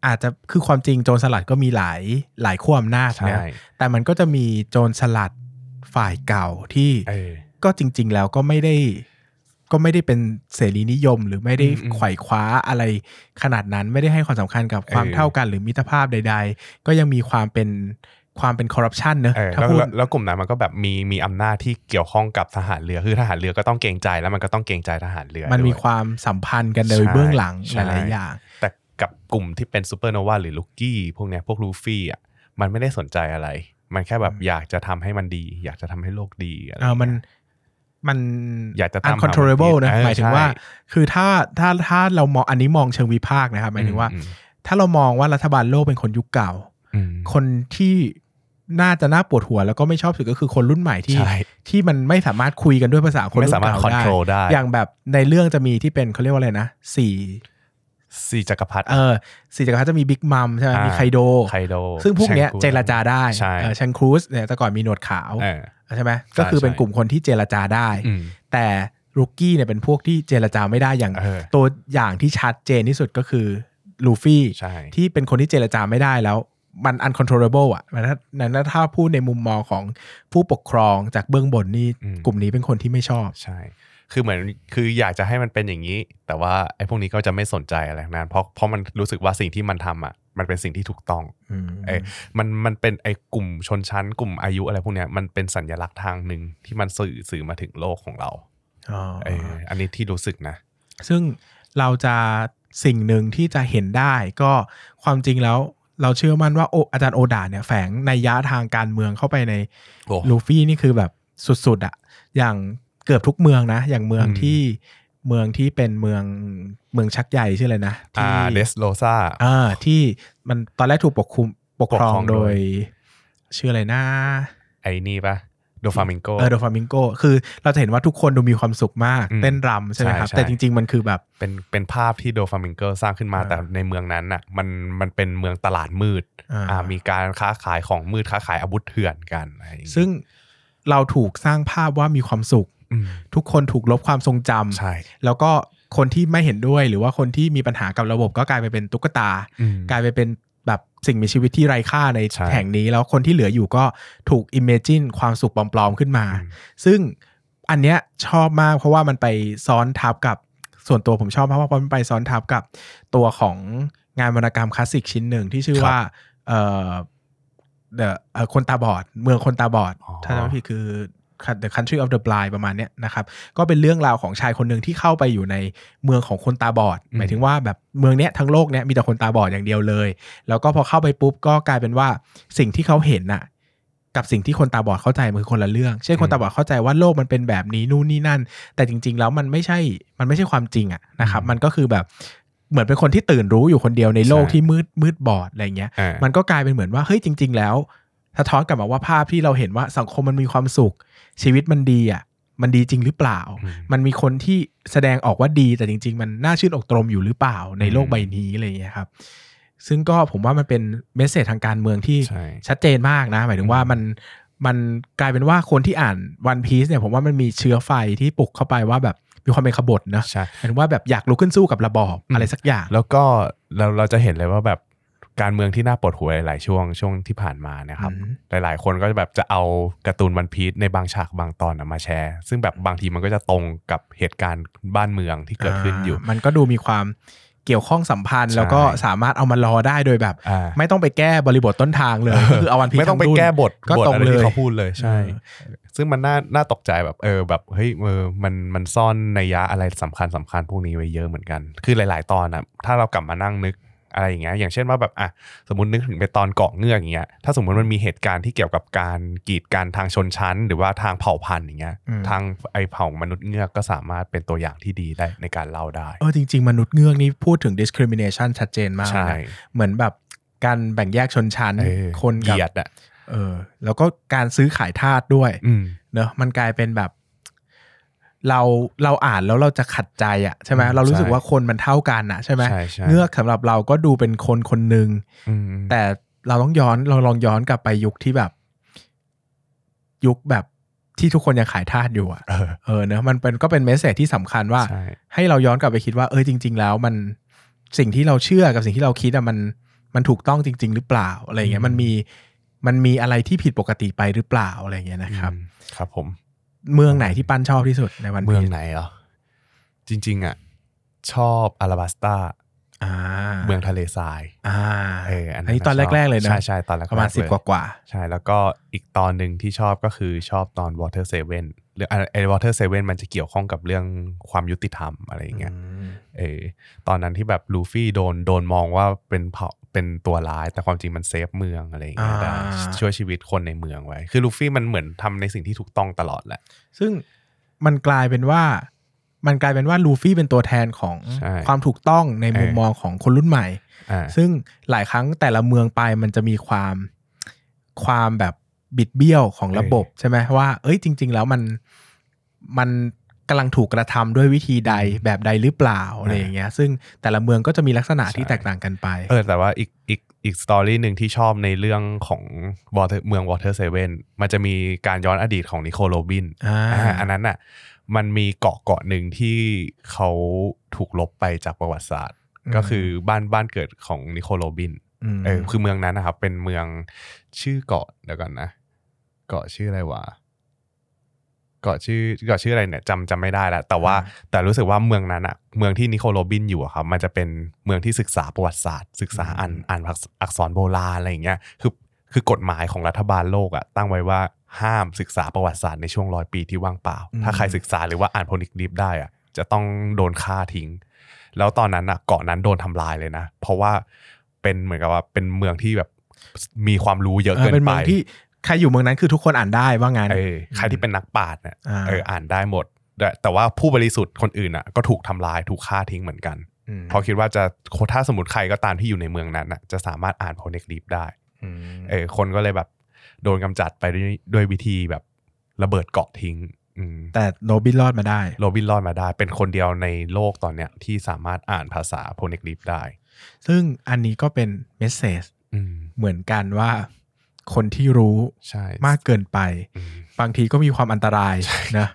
Speaker 1: อาจจะคือความจริงโจรสลัดก็มีหลายหลายขั้วอำนาจ
Speaker 2: ใช่
Speaker 1: นะแต่มันก็จะมีโจรสลัดฝ่ายเก่าที่
Speaker 2: เออ
Speaker 1: ก็จริง ๆ แล้วก็ไม่ได้ ก็ไม่ได้เป็นเสรีนิยม หรือไม่ได้
Speaker 2: อืมอืม
Speaker 1: ไขว่คว้าอะไรขนาดนั้นไม่ได้ให้ความสำคัญกับความ
Speaker 2: เออ
Speaker 1: เท่ากันหรือมิตรภาพใด ๆ ก็ยังมีความเป็นความเป็นคอร์รัปชันเนอะ
Speaker 2: เออ
Speaker 1: ถ้า
Speaker 2: แล้ว
Speaker 1: พูด
Speaker 2: แล้วแล้วกลุ่มนั้นมันก็แบบมีมีอำนาจที่เกี่ยวข้องกับทหารเรือคือทหารเรือก็ต้องเกรงใจแล้วมันก็ต้องเกรงใจทหารเรือ
Speaker 1: มันมี
Speaker 2: ด้วย
Speaker 1: ความสัมพันธ์กันโดย
Speaker 2: ใช่
Speaker 1: เบื้องหลังห
Speaker 2: ใช่
Speaker 1: ลายๆอย่าง
Speaker 2: แต่กับกลุ่มที่เป็นซูเปอร์โนวาหรือลูกี้พวกเนี้ยพวกลูฟี่อะมันไม่ได้สนใจอะไร มันแค่แบบ
Speaker 1: อืม
Speaker 2: อยากจะทำให้มันดี อยากจะทำให้โลกดีอะไร
Speaker 1: เออมัน
Speaker 2: เงี้ย
Speaker 1: มัน
Speaker 2: อยากจะตามหา
Speaker 1: uncontrollable นะ
Speaker 2: เออ
Speaker 1: หมายถึง
Speaker 2: ใช่
Speaker 1: ว่า คือถ้าถ้าถ้าเรามองอันนี้มองเชิงวิพากษ์นะครับหมายถึงว่า
Speaker 2: อืม
Speaker 1: ถ้าเรามองว่ารัฐบาลโลกเป็นคนยุคเก่า
Speaker 2: อืม
Speaker 1: คนที่น่าจะน่าปวดหัวแล้วก็ไม่ชอบสุดก็คือคนรุ่นใหม่ที่
Speaker 2: ใช่
Speaker 1: ที่มันไม่สามารถคุยกันด้วยภาษาคน
Speaker 2: ไม่
Speaker 1: รุ่น
Speaker 2: สามารถ
Speaker 1: เก่า
Speaker 2: คอนโทรลได้
Speaker 1: อย่างแบบในเรื่องจะมีที่เป็นเขาเรียกว่าอะไรนะสี่
Speaker 2: สี่จักรพรรดิ
Speaker 1: เออสี่จักรพรรดิจะมีบิ๊กมัมใช่ไหม
Speaker 2: อ่ามี
Speaker 1: มีไคโด
Speaker 2: ไคโด
Speaker 1: ซึ่งพวกเนี้ย
Speaker 2: แชงคู
Speaker 1: เจรจาได้
Speaker 2: ใช่
Speaker 1: เออชังครูสเนี่ยแต่ก่อนมีหนวดขาว
Speaker 2: เออ
Speaker 1: ใช่ไหมก็คือเป็น
Speaker 2: ใช่
Speaker 1: กลุ่มคนที่เจรจาได้
Speaker 2: อืม
Speaker 1: แต่รุกกี้เนี่ยเป็นพวกที่เจรจาไม่ได้อย่าง
Speaker 2: เออ
Speaker 1: ตัวอย่างที่ชัดเจนที่สุดก็คือลูฟี่
Speaker 2: ใช่
Speaker 1: ที่เป็นคนที่เจรจาไม่ได้แล้วมัน uncontrollable อะมันถ้านั้นถ้าพูดในมุมมองของผู้ปกครองจากเบื้องบนนี่กลุ่มนี้เป็นคนที่ไม่ชอบ
Speaker 2: ใช่ คือเหมือนคืออยากจะให้มันเป็นอย่างนี้ แต่ว่าไอ้พวกนี้ก็จะไม่สนใจอะไรทั้งนั้นเพราะเพราะมันรู้สึกว่าสิ่งที่มันทำอะมันเป็นสิ่งที่ถูกต้อง
Speaker 1: อืม
Speaker 2: เอ้ยมันมันเป็นไอ้กลุ่มชนชั้น กลุ่มอายุอะไรพวกเนี้ยมันเป็นสัญลักษณ์ทางหนึ่งที่มันสื่อสื่อมาถึงโลกของเรา
Speaker 1: อ๋อ
Speaker 2: เอออันนี้ที่รู้สึกนะ
Speaker 1: ซึ่งเราจะสิ่งหนึ่งที่จะเห็นได้ก็ความจริงแล้วเราเชื่อมั่นว่าโออาจารย์โอดาเนี่ยแฝงในยยะทางการเมืองเข้าไปใน
Speaker 2: โอ้
Speaker 1: ลูฟี่นี่คือแบบสุดๆอะอย่าง เกือบทุกเมืองนะ อย่างเมือง
Speaker 2: อืม
Speaker 1: ที่เมืองที่เป็นเมืองเมืองชักใหญ่ชื่ออะไรนะ
Speaker 2: อ่า
Speaker 1: ที่
Speaker 2: เดสโลซา
Speaker 1: อ่าที่มันตอนแรกถูกปกคุมปกครอ
Speaker 2: ปกคร
Speaker 1: ง
Speaker 2: อง
Speaker 1: โด
Speaker 2: โด
Speaker 1: ย
Speaker 2: ย
Speaker 1: ชื่ออะไรนะ
Speaker 2: ไอ้นี่ปะโดฟามิงโก
Speaker 1: เออโดฟามิงโกคือเราจะเห็นว่าทุกคนดูมีความสุขมาก
Speaker 2: อืม
Speaker 1: เต้นรำใช่ไหมครับ
Speaker 2: ใช่ใช่
Speaker 1: แต่จริง ๆ มันคือแบบ
Speaker 2: เป็นเป็นภาพที่โดฟามิงโกสร้างขึ้นมา
Speaker 1: อ่า
Speaker 2: แต่ในเมืองนั้นน่ะมันมันเป็นเมืองตลาดมืด
Speaker 1: อ่า
Speaker 2: อ่ามีการค้าขายของมืดค้าขายอาวุธเถื่อนกันอะไรอย่างงี้
Speaker 1: ซึ่งเราถูกสร้างภาพว่ามีความสุข
Speaker 2: อืม
Speaker 1: ทุกคนถูกลบความทรงจำ
Speaker 2: ใช่
Speaker 1: แล้วก็คนที่ไม่เห็นด้วยหรือว่าคนที่มีปัญหากับระบบก็กลายไปเป็นตุ๊กตา
Speaker 2: อืม
Speaker 1: กลายไปเป็นแบบสิ่งมีชีวิตที่ไร้ค่าใน
Speaker 2: ใช่
Speaker 1: แห่งนี้ แล้วคนที่เหลืออยู่ก็ถูก imagine ความสุขปลอมๆขึ้นมา
Speaker 2: อืม
Speaker 1: ซึ่งอันเนี้ยชอบมากเพราะว่ามันไปซ้อนทับกับส่วนตัวผมชอบมากเพราะมันไปซ้อนทับกับตัวของงานวรรณกรรมคลาสสิกชิ้นหนึ่งที่ชื่อว่าเอ่อ The เอ่อคนตาบอด เมืองคนตาบอด
Speaker 2: อ๋อ
Speaker 1: ถ้าจำไม่ผิดคือ The Country of the Blind ประมาณเนี้ยนะครับ ก็เป็นเรื่องราวของชายคนหนึ่งที่เข้าไปอยู่ในเมืองของคนตาบอด หมายถึงว่าแบบเมืองเนี้ยทั้งโลกเนี้ยมีแต่คนตาบอดอย่างเดียวเลย แล้วก็พอเข้าไปปุ๊บก็กลายเป็นว่าสิ่งที่เขาเห็นน่ะกับสิ่งที่คนตาบอดเข้าใจมันคือคนละเรื่อง เช่นคนตาบอดเข้าใจว่าโลกมันเป็นแบบนี้นู่นนี่นั่น แต่จริง ๆ แล้วมันไม่ใช่ มันไม่ใช่ความจริงอะนะครับ มันก็คือแบบเหมือนเป็นคนที่ตื่นรู้อยู่คนเดียวในโลก
Speaker 2: ใช่
Speaker 1: ที่มืดมืดบอดอะไรเงี้ย
Speaker 2: อ่า
Speaker 1: มันก็กลายเป็นเหมือนว่าเฮ้ยจริง ๆ แล้ว สะท้อนกลับมาว่าภาพที่เราเห็นว่าสังคมมันมีความสุข ชีวิตมันดีอะ มันดีจริงหรือเปล่า
Speaker 2: อืม
Speaker 1: มันมีคนที่แสดงออกว่าดีแต่จริง ๆ มันน่าชื่นอกตรมอยู่หรือเปล่าในโลก
Speaker 2: อืม
Speaker 1: ใบนี้อะไรอย่างเงี้ยครับ ซึ่งก็ผมว่ามันเป็นเมสเซจทางการเมืองที่
Speaker 2: ใช่
Speaker 1: ชัดเจนมากนะ หมายถึงว่ามันมันกลายเป็นว่าคนที่อ่านวันพี e เนี่ยผมว่ามันมีเชื้อไฟที่ปลุกเข้าไปว่าแบบมีความเป็นขบฏนะ
Speaker 2: ใช่
Speaker 1: หมายถึงว่าแบบอยากลุกขึ้นสู้กับระบอบ
Speaker 2: อืม
Speaker 1: อะไรสักอย่าง
Speaker 2: แล้วก็เราเราจะเห็นเลยว่าแบบ การเมืองที่น่าปวดหัวหลายๆช่วงช่วงที่ผ่านมาเนะครับ
Speaker 1: อืม
Speaker 2: หลายๆ คนก็จะแบบจะเอาการ์ตูนวันพี e ในบางฉากบางตอนนะมาแชร์ ซึ่งแบบบางทีมันก็จะตรงกับเหตุการณ์บ้านเมืองที่เกิดขึ้นอยู่า
Speaker 1: มันก็ดูมีความเกี่ยวข้องสัมพันธ์
Speaker 2: ใช่
Speaker 1: แล้วก็สามารถเอามารอได้โดยแบบ
Speaker 2: อ่า
Speaker 1: ไม่ต้องไปแก้บริบทต้นทางเลยก็คือเอาวันพี
Speaker 2: ไม่ต้องไป
Speaker 1: ทำรุ่น
Speaker 2: แก้บท
Speaker 1: ก็
Speaker 2: บท
Speaker 1: ตรง
Speaker 2: อะไร
Speaker 1: เลย
Speaker 2: ที่เขาพูดเลยใช่
Speaker 1: เออ
Speaker 2: ซึ่งมันน่าน่าตกใจแบบเออแบบเฮ้ยเออมันมันซ่อนนัยยะอะไรสำคัญสำคัญพวกนี้ไว้เยอะเหมือนกัน คือหลาย ๆ ตอนอะถ้าเรากลับมานั่งนึก อะไรอย่างเงี้ยอย่างเช่นว่าแบบอะสมมตินึกถึงไปตอนเกาะเงือกอย่างเงี้ยถ้าสมมติมันมีเหตุการณ์ที่เกี่ยวกับการกีดกันทางชนชั้น หรือว่าทางเผ่าพันธุ์อย่างเงี้ย
Speaker 1: อืม
Speaker 2: ทางไอเผ่ามนุษย์เงือกก็สามารถเป็นตัวอย่างที่ดีได้ในการเล่าได้
Speaker 1: เออจริง ๆ มนุษย์เงือกนี่พูดถึง discrimination ชัดเจนมาก
Speaker 2: ใช่
Speaker 1: นะเหมือนแบบการแบ่งแยกชนชั้น
Speaker 2: เออ
Speaker 1: คนกับ
Speaker 2: เหยียดอะ
Speaker 1: เออแล้วก็การซื้อขายทาสด้วย
Speaker 2: อืม
Speaker 1: เนอะมันกลายเป็นแบบ เราเราอ่านแล้วเราจะขัดใจอะใช่ไหม
Speaker 2: อืม
Speaker 1: เรารู้สึก
Speaker 2: ใช่
Speaker 1: ว่าคนมันเท่ากันอะใช่ไหม
Speaker 2: ใช่ใช่
Speaker 1: เงือกสำหรับเราก็ดูเป็นคนคนหนึ่ง
Speaker 2: อืม
Speaker 1: แต่เราต้องย้อนเราลองย้อนกลับไปยุคที่แบบ ยุคแบบที่ทุกคนยังขายทาสอยู่อะ
Speaker 2: เออ
Speaker 1: เออเนอะมันเป็นก็เป็นเมสเซจที่สำคัญว่า
Speaker 2: ใช่
Speaker 1: ให้เราย้อนกลับไปคิดว่าเออจริง ๆ แล้วมันสิ่งที่เราเชื่อกับสิ่งที่เราคิดอะมันมันถูกต้องจริง ๆ หรือเปล่าอะไรเงี้ยมันมีมันมีอะไรที่ผิดปกติไปหรือเปล่าอะไรเงี้ยนะครับ
Speaker 2: อืมครับผม
Speaker 1: เมืองไหนที่ปั้นชอบที่สุดในวัน
Speaker 2: เมือง
Speaker 1: พีช
Speaker 2: ไหนเหรอ จริง ๆ อะ ชอบอาราบัสตา
Speaker 1: อ่า
Speaker 2: เมืองทะเลทราย
Speaker 1: อ่า
Speaker 2: เอออัน
Speaker 1: อั
Speaker 2: นั้นน
Speaker 1: นี้ตอน
Speaker 2: ชบ
Speaker 1: แรก ๆ เลยนะ
Speaker 2: ใช่ใช่ตอนแรกๆ
Speaker 1: ประมาณสิบ
Speaker 2: เลย
Speaker 1: กว่ากว่า
Speaker 2: ใช่ แล้วก็อีกตอนหนึ่งที่ชอบก็คือชอบตอน Water Seven เรื่องไอ้ Water Seven มันจะเกี่ยวข้องกับเรื่องความยุติธรรมอะไรอย่างเงี้ย
Speaker 1: ม
Speaker 2: เออตอนนั้นที่แบบลูฟี่โดนโดนมองว่าเป็นเผ่าเป็นตัวร้ายแต่ความจริงมันเซฟเมืองอะไรอย่างเงี้ยได้ช่วยชีวิตคนในเมืองไว้ คือลูฟี่มันเหมือนทำในสิ่งที่ถูกต้องตลอดแหละ
Speaker 1: ซึ่งมันกลายเป็นว่ามันกลายเป็นว่าลูฟี่เป็นตัวแทนของ
Speaker 2: ใช่
Speaker 1: ความถูกต้องในมุม
Speaker 2: เออ
Speaker 1: มองของคนรุ่นใหม่
Speaker 2: อ่า
Speaker 1: ซึ่งหลายครั้งแต่ละเมืองไปมันจะมีความความแบบบิดเบี้ยวของระบบใช่ไหมว่า เอ้ยจริง ๆ แล้วมันมัน กำลังถูกกระทำด้วยวิธีใดแบบใดหรือเปล่าอะไรอย่างเงี้ยซึ่งแต่ละเมืองก็จะมีลักษณะที่
Speaker 2: ใช่
Speaker 1: แตกต่างกันไป
Speaker 2: เออแต่ว่าอีกอีกอีกสตอรี่หนึ่งที่ชอบในเรื่องของ Water เมือง Water Seven มันจะมีการย้อนอดีตของนิโคโรบิน
Speaker 1: อ่า
Speaker 2: อ่าอันนั้นอะมันมีเกาะเกาะหนึ่งที่เขาถูกลบไปจากประวัติศาสตร์ ก็คือบ้านบ้านเกิดของนิโคโรบินอื
Speaker 1: ม
Speaker 2: เออคือเมืองนั้นนะครับ เป็นเมืองชื่อเกาะเดี๋ยวก่อนนะ เกาะชื่ออะไรวะ เกาะชื่อเกาะชื่ออะไรเนี่ยจำจำไม่ได้แล้วแต่ว่าแต่รู้สึกว่าเมืองนั้นอะเมืองที่นิโคโรบินอยู่อะครับมันจะเป็นเมืองที่ศึกษาประวัติศาสตร์ ศึกษาอ่านอ่านอักษรโบราณอะไรอย่างเงี้ยคือคือกฎหมายของรัฐบาลโลกอะตั้งไว้ว่าห้ามศึกษาประวัติศาสตร์ในช่วงร้อยปีที่ว่างเปล่า ถ้าใครศึกษาหรือว่าอ่านโพนิกดิฟได้อะจะต้องโดนฆ่าทิ้ง แล้วตอนนั้นอะเกาะนั้นโดนทำลายเลยนะ เพราะว่าเป็นเหมือนกับว่าเป็นเมืองที่แบบมีความรู้เยอะ
Speaker 1: เออ
Speaker 2: เกิน
Speaker 1: เป็น
Speaker 2: ไป
Speaker 1: เมืองที่ ใครอยู่เมืองนั้นคือทุกคนอ่านได้ว่างั้น
Speaker 2: เออใครที่เป็นนักปราชญ์เนี่ย
Speaker 1: อ่า
Speaker 2: เอออ่านได้หมดแต่แต่ว่าผู้บริสุทธิ์คนอื่นอะก็ถูกทำลายถูกฆ่าทิ้งเหมือนกัน
Speaker 1: ม
Speaker 2: เพราะคิดว่าจะถ้าสมมติใครก็ตามที่อยู่ในเมืองนั้นอะจะสามารถอ่านโพเนกลีฟได้
Speaker 1: อืม
Speaker 2: เออคนก็เลยแบบโดนกำจัดไปด้วยด้วยวิธีแบบระเบิดเกาะทิ้งอืม
Speaker 1: แต่โนบินรอดมาได้
Speaker 2: โรบินรอดมาได้ เป็นคนเดียวในโลกตอนเนี้ยที่สามารถอ่านภาษาโพเนกลีฟได้
Speaker 1: ซึ่งอันนี้ก็เป็นเมสเซจ
Speaker 2: อืม
Speaker 1: เหมือนกันว่า คนที่รู้
Speaker 2: ใช่
Speaker 1: มากเกินไป
Speaker 2: อืม
Speaker 1: บางทีก็มีความอันตรายนะ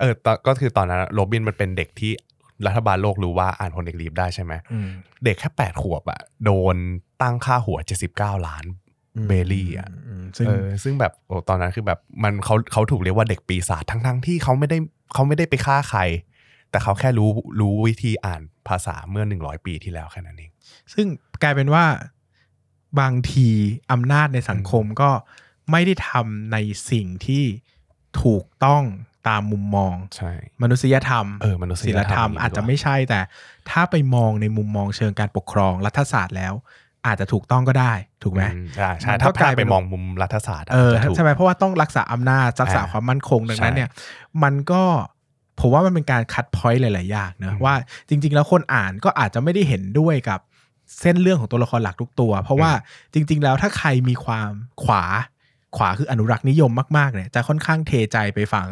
Speaker 2: เออตอนก็คือตอนนั้นโรบินมันเป็นเด็กที่รัฐบาลโลกรู้ว่าอ่านโพเนกลีฟได้ใช่ไหม
Speaker 1: อืม
Speaker 2: เด็กแค่แปดขวบอะโดนตั้งค่าหัว79ล้านเบลลี่อะอื
Speaker 1: มซึ่ง
Speaker 2: เออซึ่งแบบโอ้ตอนนั้นคือแบบมันเขาเขาถูกเรียกว่าเด็กปีศาจทั้งทั้งๆที่เขาไม่ได้เขาไม่ได้ไปฆ่าใคร แต่เขาแค่รู้รู้วิธีอ่านภาษาเมื่อ100ปีที่แล้วแค่นั้นเอง
Speaker 1: ซึ่งกลายเป็นว่า บางทีอำนาจในสังคมก็ไม่ได้ทำในสิ่งที่ถูกต้องตามมุมมอง
Speaker 2: ใช่
Speaker 1: มนุษยธรรม
Speaker 2: เออมนุษยธรรม
Speaker 1: ศีลธรรม
Speaker 2: อย่างนี้
Speaker 1: อาจจะ
Speaker 2: ดีกว่า
Speaker 1: ไม่ใช่แต่ ถ้าไปมองในมุมมองเชิงการปกครองรัฐศาสตร์แล้ว อาจจะถูกต้องก็ได้ถูกไหม
Speaker 2: อืใช่ใช่
Speaker 1: มันก็
Speaker 2: ถ้าก
Speaker 1: ลาย
Speaker 2: ถ้า
Speaker 1: เป็
Speaker 2: ไป
Speaker 1: น
Speaker 2: มองมุมรัฐศาสตร์ะ
Speaker 1: เออ
Speaker 2: จะถูก
Speaker 1: ใช่ไหมเพราะว่าต้องรักษาอำนาจรักษา
Speaker 2: อ่า
Speaker 1: ความมั่นคงดังนั้น
Speaker 2: ใช่
Speaker 1: เนี่ย มันก็ผมว่ามันเป็นการคัดพอยต์หลาย ๆ อย่างเนอะ
Speaker 2: อืม
Speaker 1: ว่าจริง ๆ แล้วคนอ่านก็อาจจะไม่ได้เห็นด้วยกับ เส้นเรื่องของตัวละครหลักทุกตัว เพราะว่าจริง ๆ แล้วถ้าใครมีความขวาขวาคืออนุรักษ์นิยมมากๆเนี่ยจะค่อนข้างเทใจไปฟัง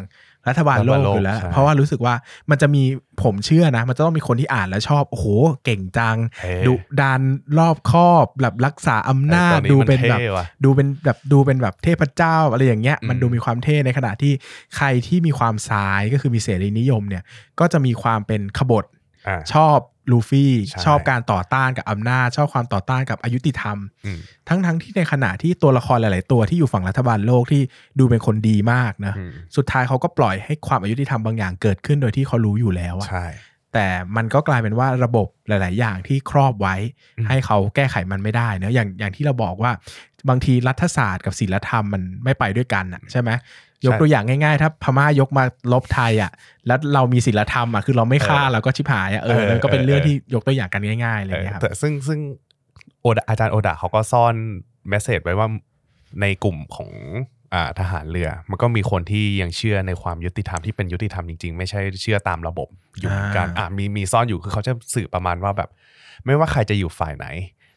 Speaker 1: รัฐบาลโลกอยู่แล้ว เพราะว่ารู้สึกว่ามันจะมีผมเชื่อนะ มันจะต้องมีคนที่อ่านแล้วชอบโอ้โหเก่งจัง
Speaker 2: เออ
Speaker 1: ดุดันรอบคอบแบบรักษาอำนาจ
Speaker 2: เออตอนนี้
Speaker 1: ดู
Speaker 2: มัน
Speaker 1: เป็นแบบ
Speaker 2: เท่ว่ะ
Speaker 1: ดูเป็นแบบดูเป็นแบบเทพเจ้าอะไรอย่างเงี้ย
Speaker 2: อืม
Speaker 1: มันดูมีความเท่ในขณะที่ใครที่มีความซ้ายก็คือมีเสรีนิยมเนี่ยก็จะมีความเป็นขบฏ
Speaker 2: อ่า
Speaker 1: ชอบ ลูฟี่
Speaker 2: ใช่
Speaker 1: ชอบการต่อต้านกับอำนาจ ชอบความต่อต้านกับอายุติธรรม
Speaker 2: อืม
Speaker 1: ทั้งทั้งที่ในขณะที่ตัวละครหลาย ๆ ตัวที่อยู่ฝั่งรัฐบาลโลกที่ดูเป็นคนดีมากนะ
Speaker 2: อืม
Speaker 1: สุดท้ายเขาก็ปล่อยให้ความอายุติธรรมบางอย่างเกิดขึ้นโดยที่เขารู้อยู่แล้วอะ
Speaker 2: ใช่
Speaker 1: แต่มันก็กลายเป็นว่าระบบหลาย ๆ อย่างที่ครอบไว้
Speaker 2: อืม
Speaker 1: ให้เขาแก้ไขมันไม่ได้เนอะอย่างอย่างที่เราบอกว่าบางทีรัฐศาสตร์กับศีลธรรมมันไม่ไปด้วยกันอะใช่ไหม ยกตัวอย่างง่ายๆ ถ้าพม่ายกมาลบไทยอะ แล้วเรามีศีลธรรมอะคือเราไม่ฆ่าเราก็ชิบหายอะเออมันก็เป็นเรื่องที่ยกตัวอย่างกันง่ายๆอะไรอย่างเงี้ยครับ
Speaker 2: แต่ซึ่งซึ่งโอดะอาจารย์โอดะเขาก็ซ่อนเมสเซจไว้ว่าในกลุ่มของอ่าทหารเรือ มันก็มีคนที่ยังเชื่อในความยุติธรรมที่เป็นยุติธรรมจริงๆ ไม่ใช่เชื่อตามระบบอยู่เหมือนกัน
Speaker 1: อ่า
Speaker 2: อ่ามีมีซ่อนอยู่คือเขาจะสื่อประมาณว่าแบบ ไม่ว่าใครจะอยู่ฝ่ายไหน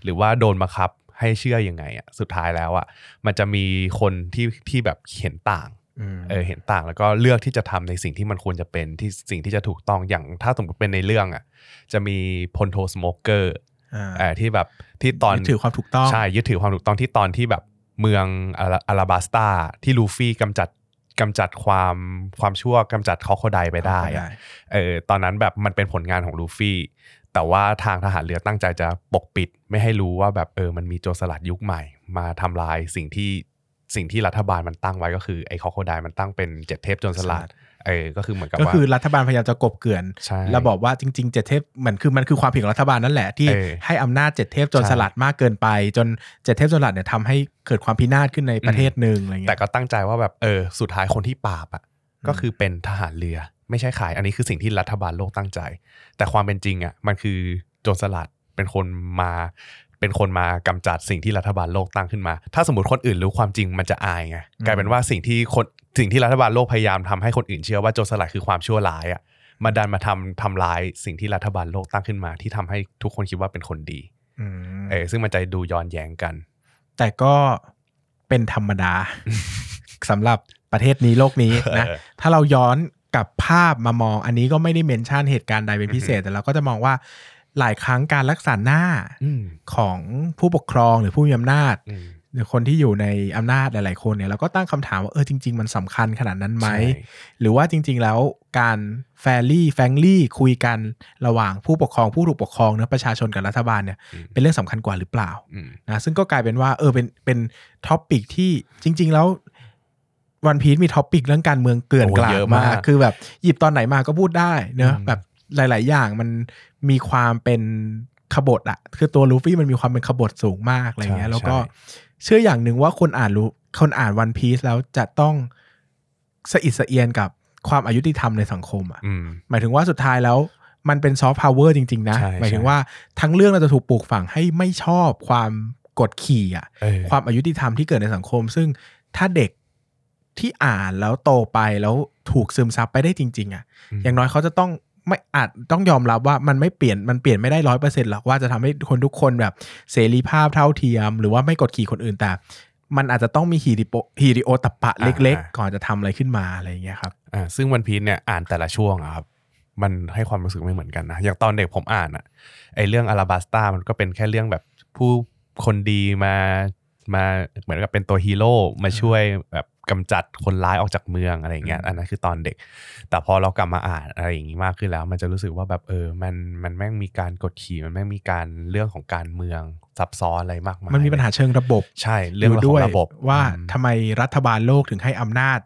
Speaker 2: หรือว่าโดนบังคับให้เชื่อยังไงอะสุดท้ายแล้วอะมันจะมีคนที่ที่แบบเห็นต่าง
Speaker 1: ม
Speaker 2: เออเห็นต่างแล้วก็เลือกที่จะทำในสิ่งที่มันควรจะเป็นที่สิ่งที่จะถูกต้องอย่างถ้าสมมติเป็นในเรื่องอะ จะมีพลโทสโมเกอร์
Speaker 1: อ่า
Speaker 2: เออที่แบบที่ตอน
Speaker 1: ยึดถือความถูกต้อง
Speaker 2: ใช่ยึดถือความถูกต้องที่ตอนที่แบบเมืองอาราอาราบาสตาที่ลูฟี่กำจัดกำจัดความความชั่วกำจัดคอโคไดไปได้อะเออตอนนั้นแบบมันเป็นผลงานของลูฟี่ แต่ว่าทางทหารเรือตั้งใจจะปกปิด ไม่ให้รู้ว่าแบบเออมันมีโจรสลัดยุคใหม่ มาทำลายสิ่งที่ สิ่งที่รัฐบาลมันตั้งไว้ก็คือไอ้คอโคไดมันตั้งเป็นเจ็ดเทพโจรสลัดเออก็คือเหมือนกับ
Speaker 1: ก็
Speaker 2: ว่า
Speaker 1: คือรัฐบาลพยายามจะกบเกลื่อน
Speaker 2: ใช่
Speaker 1: แล้วบอกว่าจริงๆเจ็ดเทพเหมือนคือมันคือความผิดของรัฐบาลนั่นแหละที่
Speaker 2: เออ
Speaker 1: ให้อำนาจเจ็ดเทพโจร
Speaker 2: ใช่
Speaker 1: สลัดมากเกินไป จนเจ็ดเทพโจรสลัดเนี่ยทำให้เกิดความพินาศขึ้นในประเทศหนึ่งอะไรเงี้ย
Speaker 2: แต่ก็ตั้งใจว่าแบบเออสุดท้ายคนที่ปราบอะ
Speaker 1: อืม
Speaker 2: ก็คือเป็นทหารเรือ ไม่ใช่ขายอันนี้คือสิ่งที่รัฐบาลโลกตั้งใจ แต่ความเป็นจริงอะมันคือโจรสลัดเป็นคนมา เป็นคนมากำจัดสิ่งที่รัฐบาลโลกตั้งขึ้นมา ถ้าสมมติคนอื่นรู้ความจริงมันจะอายไงกลายเป็นว่าสิ่งที่คนสิ่งที่รัฐบาลโลกพยายามทำให้คนอื่นเชื่อว่าโจรสลัดคือความชั่วร้ายอะมาดันมาทำทำลายสิ่งที่รัฐบาลโลกตั้งขึ้นมา ที่ทำให้ทุกคนคิดว่าเป็นคนดี
Speaker 1: อืม
Speaker 2: เออซึ่งมันจะดูย้อนแย้งกัน
Speaker 1: แต่ก็เป็นธรรมดาสำหรับประเทศนี้โลกนี้นะ
Speaker 2: เออ
Speaker 1: ถ้าเราย้อนกลับภาพมามอง อันนี้ก็ไม่ได้เมนชั่นเหตุการณ์ใดเป็นพิเศษ แต่เราก็จะมองว่า หลายครั้งการรักษาหน้า
Speaker 2: อืม
Speaker 1: ของผู้ปกครองหรือผู้มีอำนาจ
Speaker 2: อืม
Speaker 1: หรือคนที่อยู่ในอำนาจหลาย ๆ คนเนี่ยเราก็ตั้งคำถามว่าเออจริง ๆ มันสำคัญขนาดนั้นไหม
Speaker 2: ใช่
Speaker 1: หรือว่าจริง ๆ แล้วการแฟรี่แฟงลี่คุยกันระหว่างผู้ปกครองผู้ถูกปกครองเนะประชาชนกับรัฐบาลเนี่ย
Speaker 2: อืม
Speaker 1: เป็นเรื่องสำคัญกว่าหรือเปล่า
Speaker 2: อืม
Speaker 1: นะซึ่งก็กลายเป็นว่าเออเป็นเป็นtopic ที่จริง ๆ แล้ววันพี e มี topic เรื่องการเมืองเกลื่อนกลาดโอ้
Speaker 2: เยอะ
Speaker 1: มากมา
Speaker 2: ก
Speaker 1: คือแบบหยิบตอนไหนมาก็พูดได้เนอะ
Speaker 2: อืม
Speaker 1: แบบหลาย ๆ อย่างมัน มีความเป็นขบฏอะคือตัวลูฟี่มันมีความเป็นขบฏสูงมากอะไรเงี้ย
Speaker 2: ใช่
Speaker 1: แล้วก็
Speaker 2: ใช่
Speaker 1: เชื่ออย่างหนึ่งว่าคนอ่านรู้คนอ่านวันพี e แล้วจะต้องสะอิดสะเอียนกับความอยุติธรรมในสังคมอะ
Speaker 2: อืม
Speaker 1: หมายถึงว่าสุดท้ายแล้วมันเป็นซอฟต์พาวเวอร์จริง ๆ นะ
Speaker 2: ใช่
Speaker 1: หมายถึง
Speaker 2: ใช่
Speaker 1: ว่าทั้งเรื่องเราจะถูกปลูกฝังให้ไม่ชอบความกดขี่อะ
Speaker 2: เออ
Speaker 1: ความอยุติธรรมที่เกิดในสังคม ซึ่งถ้าเด็กที่อ่านแล้วโตไปแล้วถูกซึมซับไปได้จริง ๆอะ
Speaker 2: อืม
Speaker 1: อย่างน้อยเขาจะต้อง ไม่อาจต้องยอมรับว่ามันไม่เปลี่ยนมันเปลี่ยนไม่ได้ร้อยเปอร์เซ็นต์หรอกว่าจะทำให้คนทุกคนแบบเสรีภาพเท่าเทียม หรือว่าไม่กดขี่คนอื่นแต่ มันอาจจะต้องมีหิริโอหิริโอตตัปปะเล็ก ๆ ก่อนจะทำอะไรขึ้นมาอะไรอย่างเงี้ยครับ
Speaker 2: อ่าซึ่งวันพี e เนี่ยอ่านแต่ละช่วงอะครับมันให้ความรู้สึกไม่เหมือนกันนะ อย่างตอนเด็กผมอ่านอะไอเรื่องอาราบัสตามันก็เป็นแค่เรื่องแบบผู้คนดีมา มาเหมือนกับเป็นตัวฮีโร่มาช่วยแบบกำจัดคนร้ายออกจากเมืองอะไรอย่างเงี้ย
Speaker 1: อืม
Speaker 2: อันนั้นคือตอนเด็ก แต่พอเรากลับมาอ่านอะไรอย่างงี้มากขึ้นแล้ว มันจะรู้สึกว่าแบบเออมันมันแม่งมีการกดขี่มันแม่งมีการเรื่องของการเมืองซับซ้อนอะไรมากมาย
Speaker 1: มันมีปัญหาเชิงระบบ
Speaker 2: ใช่เรื่อง
Speaker 1: ยู่
Speaker 2: ข
Speaker 1: ด้
Speaker 2: อ
Speaker 1: ว
Speaker 2: ง
Speaker 1: ย
Speaker 2: ระบบ
Speaker 1: ว่า
Speaker 2: อืม
Speaker 1: ทำไมรัฐบาลโลกถึงให้อำนาจ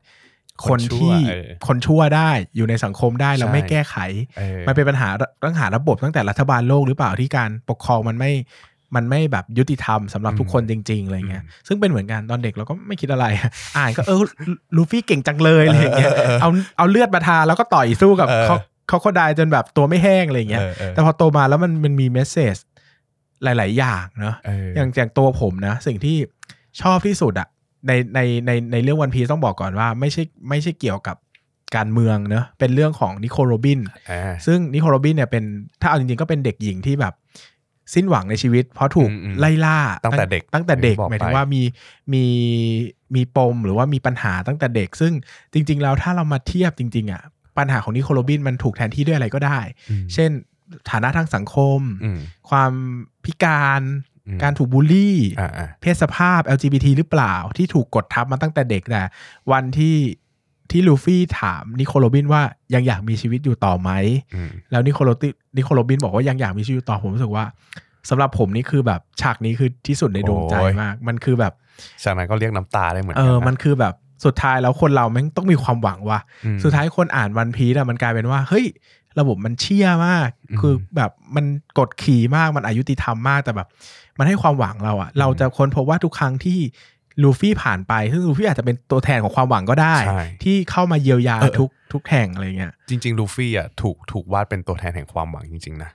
Speaker 2: ค
Speaker 1: คนน
Speaker 2: ชั่ว
Speaker 1: ที่
Speaker 2: เออ
Speaker 1: คนชั่วได้อยู่ในสังคมได้แล้ว
Speaker 2: ใช่
Speaker 1: ไม่แก้ไข
Speaker 2: เออ
Speaker 1: มันเป็นปัญหาต้องหาระบบตั้งแต่รัฐบาลโลกหรือเปล่าที่การปกครองมันไม่ มันไม่แบบยุติธรรมสำหรับ
Speaker 2: อืม
Speaker 1: ทุกคนจริง ๆอะไรเงี้ย
Speaker 2: อืม
Speaker 1: ซึ่งเป็นเหมือนกันตอนเด็กเราก็ไม่คิดอะไร อ่านก็เออลูฟี่เก่งจังเลยอะไรอย่างเงี้ย
Speaker 2: เออเออ
Speaker 1: เอาเอาเลือดมาทาแล้วก็ต่อยสู้กับ
Speaker 2: เออ
Speaker 1: เขาเขาเขาได้จนแบบตัวไม่แห้งอะไรเงี้ย
Speaker 2: เออเออ
Speaker 1: แต่พอโตมาแล้วมันมันมีเมสเซจหลาย ๆ อย่างเนาะ
Speaker 2: เออ
Speaker 1: อย่างอย่างตัวผมนะ สิ่งที่ชอบที่สุดอะในในในในเรื่องวันพีซต้องบอกก่อนว่าไม่ใช่ไม่ใช่เกี่ยวกับการเมืองเนอะเป็นเรื่องของนิโคลโรบิน
Speaker 2: อ่า
Speaker 1: ซึ่งนิโคลโรบินเนี่ยเป็นถ้าเอาจริง ๆ ก็เป็นเด็กหญิงที่แบบ สิ้นหวังในชีวิต เพราะถูก
Speaker 2: อืมอืม
Speaker 1: ไล่ล่า
Speaker 2: ตั้งแต่เด็ก
Speaker 1: ตั้งแต่เด็ก
Speaker 2: อย่างที่บอก
Speaker 1: หมายถึ
Speaker 2: ไป
Speaker 1: งว่ามีมีมีปมหรือว่ามีปัญหาตั้งแต่เด็ก ซึ่งจริง ๆ แล้วถ้าเรามาเทียบจริง ๆอะปัญหาของนิโคโรบินมันถูกแทนที่ด้วยอะไรก็ได้
Speaker 2: อืม
Speaker 1: เช่น ฐานะทางสังคม
Speaker 2: อืม
Speaker 1: ความพิการ
Speaker 2: อืม
Speaker 1: การถูกบูลลี่
Speaker 2: อ่าอ่า
Speaker 1: เพศสภาพ LGBT หรือเปล่าที่ถูกกดทับมาตั้งแต่เด็กแต่วันที่ ที่ลูฟี่ถามนิโคโรบินว่ายังอยากมีชีวิตอยู่ต่อไหม
Speaker 2: อืม
Speaker 1: แล้วนิโคลโรตินิโคลโรบินบอกว่ายังอยากมีชีวิตอยู่ต่อผมรู้สึกว่าสำหรับผมนี่คือแบบฉากนี้คือที่สุดในดวงใจ
Speaker 2: โอ้ย
Speaker 1: มาก มันคือแบบ
Speaker 2: จากนั้นก็เรียกน้ำตาได้เหมือน
Speaker 1: เอ
Speaker 2: กั
Speaker 1: อ
Speaker 2: นะ
Speaker 1: มันคือแบบสุดท้ายแล้วคนเราแม่งต้องมีความหวังว่ะ
Speaker 2: อืม
Speaker 1: สุดท้ายคนอ่านวันพีซอะมันกลายเป็นว่าเฮ้ยระบบมันเชี่ยมาก
Speaker 2: อืม
Speaker 1: คือแบบมันกดขี่มากมันอายุติธรรมมากแต่แบบ มันให้ความหวังเราอะเราจะค้นพบว่าทุกครั้งที่ ลูฟี่ผ่านไป ซึ่งลูฟี่อาจจะเป็นตัวแทนของความหวังก็ได้
Speaker 2: ใช่
Speaker 1: ที่เข้ามาเยียวยา
Speaker 2: เออ
Speaker 1: ทุกทุกแห่งอะไรเงี้ย
Speaker 2: จริง ๆ ลูฟี่อะถูกถูกวาดเป็นตัวแทนแห่งความหวังจริง ๆ นะ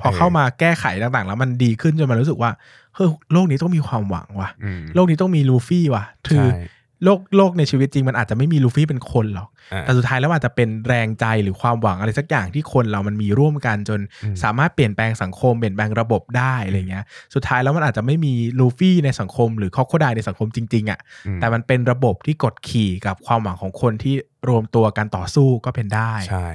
Speaker 1: พอเข้ามาแก้ไขต่างๆ แล้วมันดีขึ้นจนมันรู้สึกว่าเฮ้ยโลกนี้ต้องมีความหวังว่ะ
Speaker 2: อืม
Speaker 1: โลกนี้ต้องมีลูฟี่ว่ะ คือ
Speaker 2: ใช่
Speaker 1: โลกโลกในชีวิตจริงมันอาจจะไม่มีลูฟี่เป็นคนหรอก
Speaker 2: อ่า
Speaker 1: แต่สุดท้ายแล้วมันอาจจะเป็นแรงใจหรือความหวังอะไรสักอย่างที่คนเรามันมีร่วมกันจน
Speaker 2: อืม
Speaker 1: สามารถเปลี่ยนแปลงสังคมเปลี่ยนแปลงระบบได้อะไรเงี้ย สุดท้ายแล้วมันอาจจะไม่มีลูฟี่ในสังคม หรือคอกโคไดในสังคมจริงๆอะ่ะ
Speaker 2: อืม
Speaker 1: แต่มันเป็นระบบที่กดขี่กับความหวังของคนที่ รวมตัวกันต่อสู้ก็เป็นได้
Speaker 2: ใช่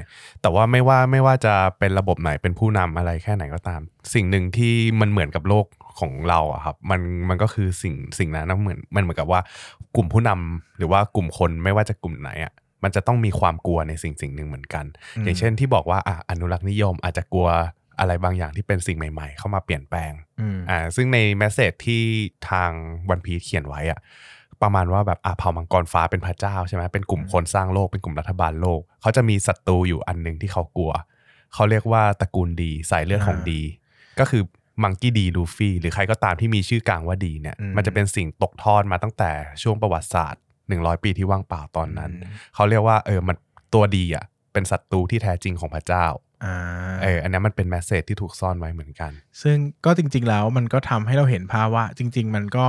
Speaker 2: แต่ว่าไม่ว่าไม่ว่าจะเป็นระบบไหนเป็นผู้นำอะไรแค่ไหนก็ตาม สิ่งหนึ่งที่มันเหมือนกับโลกของเราอะครับมันมันก็คือสิ่งสิ่งนั้นนะเหมือนมันเหมือนกับว่ากลุ่มผู้นำหรือว่ากลุ่มคนไม่ว่าจะกลุ่มไหนอะมันจะต้องมีความกลัวในสิ่งสิ่งหนึ่งเหมือนกัน
Speaker 1: อืม
Speaker 2: อย่างเช่นที่บอกว่าอะอนุรักษ์นิยมอาจจะกลัวอะไรบางอย่างที่เป็นสิ่งใหม่ ๆ เข้ามาเปลี่ยนแปลง
Speaker 1: อืม
Speaker 2: อ่าซึ่งในแมสเซจที่ทางวันพีเขียนไว้อะ ประมาณว่าแบบอ่าเผ่ามังกรฟ้าเป็นพระเจ้าใช่ไหมเป็นกลุ่มคนสร้างโลกเป็นกลุ่มรัฐบาลโลก เขาจะมีศัตรูอยู่อันหนึ่งที่เขากลัว เขาเรียกว่าตระกูลดีสายเลือดของ
Speaker 1: อ่า
Speaker 2: ดี ก็คือมังกี้ดีลูฟี่หรือใครก็ตามที่มีชื่อกลางว่าดีเนี่ย
Speaker 1: อืม
Speaker 2: มันจะเป็นสิ่งตกทอดมาตั้งแต่ช่วงประวัติศาสตร์ 100 ปีที่ว่างเปล่าตอนนั้น
Speaker 1: อืม
Speaker 2: เขาเรียกว่าเออมันตัวดีอะเป็นศัตรูที่แท้จริงของพระเจ้า
Speaker 1: อ่า
Speaker 2: เอออันนี้มันเป็นแมสเซจที่ถูกซ่อนไว้เหมือนกัน
Speaker 1: ซึ่งก็จริง ๆ แล้วมันก็ทำให้เราเห็นภาพว่าจริง ๆ มันก็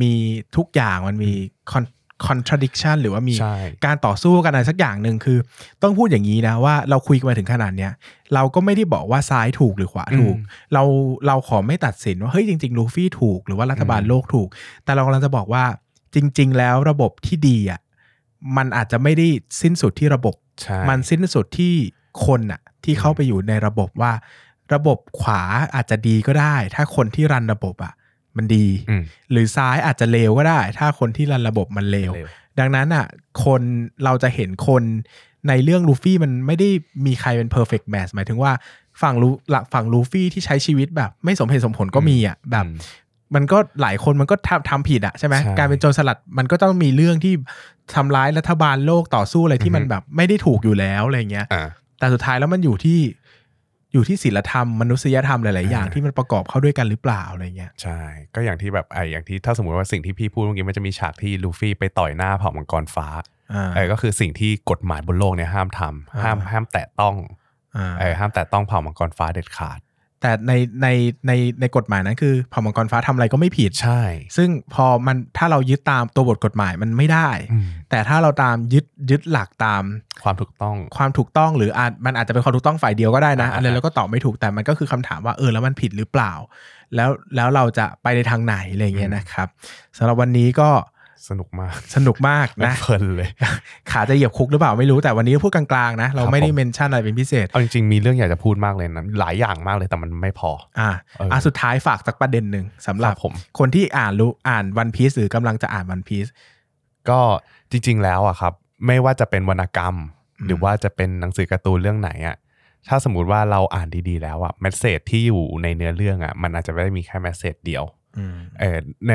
Speaker 1: มีทุกอย่างมันมี con- contradiction หรือว่ามี
Speaker 2: ใช่
Speaker 1: การต่อสู้กันอะไรสักอย่างหนึ่งคือ ต้องพูดอย่างนี้นะว่าเราคุยกันมาถึงขนาดเนี้ยเราก็ไม่ได้บอกว่าซ้ายถูกหรือขวาถูก
Speaker 2: อืม
Speaker 1: เราเราขอไม่ตัดสินว่าเฮ้ยจริงๆลูฟี่ถูกหรือว่ารัฐบาล
Speaker 2: อืม
Speaker 1: โลกถูก แต่เรากำลังจะบอกว่าจริง ๆ แล้วระบบที่ดีอะมันอาจจะไม่ได้สิ้นสุดที่ระบบ
Speaker 2: ใช่
Speaker 1: มันสิ้นสุดที่คนอะที่เข้าไปอยู่ในระบบว่า ระบบขวาอาจจะดีก็ได้ ถ้าคนที่รันระบบอะ มันดี
Speaker 2: อืม
Speaker 1: หรือซ้ายอาจจะเลวก็ได้ ถ้าคนที่รันระบบมันเลว
Speaker 2: เลว
Speaker 1: ดังนั้นอะคนเราจะเห็นคนในเรื่องลูฟี่มันไม่ได้มีใครเป็น perfect match หมายถึงว่าฝั่งลูหลักฝั่งลูฟี่ที่ใช้ชีวิตแบบ ไม่สมเหตุสมผลก็มีอะแบบ
Speaker 2: อืม
Speaker 1: มันก็หลายคนมันก็ทำทำผิดอะใช่ไหม
Speaker 2: ใช่
Speaker 1: การเป็นโจรสลัดมันก็ต้องมีเรื่องที่ทำร้ายรัฐบาลโลกต่อสู้อะไรที่มัน
Speaker 2: อือฮึ
Speaker 1: แบบไม่ได้ถูกอยู่แล้วอะไรเงี้ย
Speaker 2: อ่า
Speaker 1: แต่สุดท้ายแล้วมันอยู่ที่ อยู่ที่ศีลธรรมมนุษยธรรมหลาย ๆ อย่าง
Speaker 2: อ่า
Speaker 1: ที่มันประกอบเข้าด้วยกันหรือเปล่าอะไรเงี้ย
Speaker 2: ใช่ ก็อย่างที่แบบไออย่างที่ถ้าสมมติว่าสิ่งที่พี่พูดเมื่อกี้มันจะมีฉากที่ลูฟี่ไปต่อยหน้าเผ่ามังกรฟ้า
Speaker 1: อ่า
Speaker 2: เออก็คือสิ่งที่กฎหมายบนโลกเนี่ยห้ามทำห้าม
Speaker 1: อ่า
Speaker 2: ห้ามแตะต้อง
Speaker 1: อ่า
Speaker 2: เออห้ามแต่ต้องเผ่ามังกรฟ้าเด็ดขาด
Speaker 1: แต่ในในในในกฎหมายนั้นคือเผ่ามังกรฟ้าทำอะไรก็ไม่ผิด
Speaker 2: ใช่
Speaker 1: ซึ่งพอมันถ้าเรายึดตามตัวบทกฎหมายมันไม่ได้
Speaker 2: อืม
Speaker 1: แต่ถ้าเราตามยึดยึดหลักตาม
Speaker 2: ความถูกต้อง
Speaker 1: ความถูกต้องหรืออาจมันอาจจะเป็นความถูกต้องฝ่ายเดียวก็ได้นะ
Speaker 2: อ่า
Speaker 1: อะไรแล้วก็ตอบไม่ถูกแต่มันก็คือคำถามว่าเออแล้วมันผิดหรือเปล่า แล้วแล้วเราจะไปในทางไหนอะไรเงี้ยนะครับสำหรับวันนี้ก็
Speaker 2: สนุกมาก
Speaker 1: สนุกมากนะ
Speaker 2: เพลินเลย
Speaker 1: ขาจะเหยียบคุกหรือเปล่าไม่รู้แต่วันนี้พูดกลางๆนะ เรา
Speaker 2: ครับ
Speaker 1: ไม่ได้
Speaker 2: ผม
Speaker 1: เมนชั่นอะไรเป็นพิเศษ
Speaker 2: เอาจริงๆ มีเรื่องอยากจะพูดมากเลยนะ หลายอย่างมากเลยแต่มันไม่พอ
Speaker 1: อ่า
Speaker 2: เอออ่
Speaker 1: อะสุดท้ายฝากสักประเด็นหนึ่งสำหรับ
Speaker 2: ครับผม
Speaker 1: คนที่อ่านรู้อ่านวันพีซหรือกำลังจะอ่านวันพีซ
Speaker 2: ก็จริง ๆ แล้วอะครับ ไม่ว่าจะเป็นวรรณกรรม
Speaker 1: อืม
Speaker 2: หรือว่าจะเป็นหนังสือการ์ตูนเรื่องไหนอะถ้าสมมติว่าเราอ่านดีๆ แล้วอะ message ที่อยู่ในเนื้อเรื่องอะมันอาจจะไม่ได้มีแค่ message เดียว
Speaker 1: อืม
Speaker 2: เออใน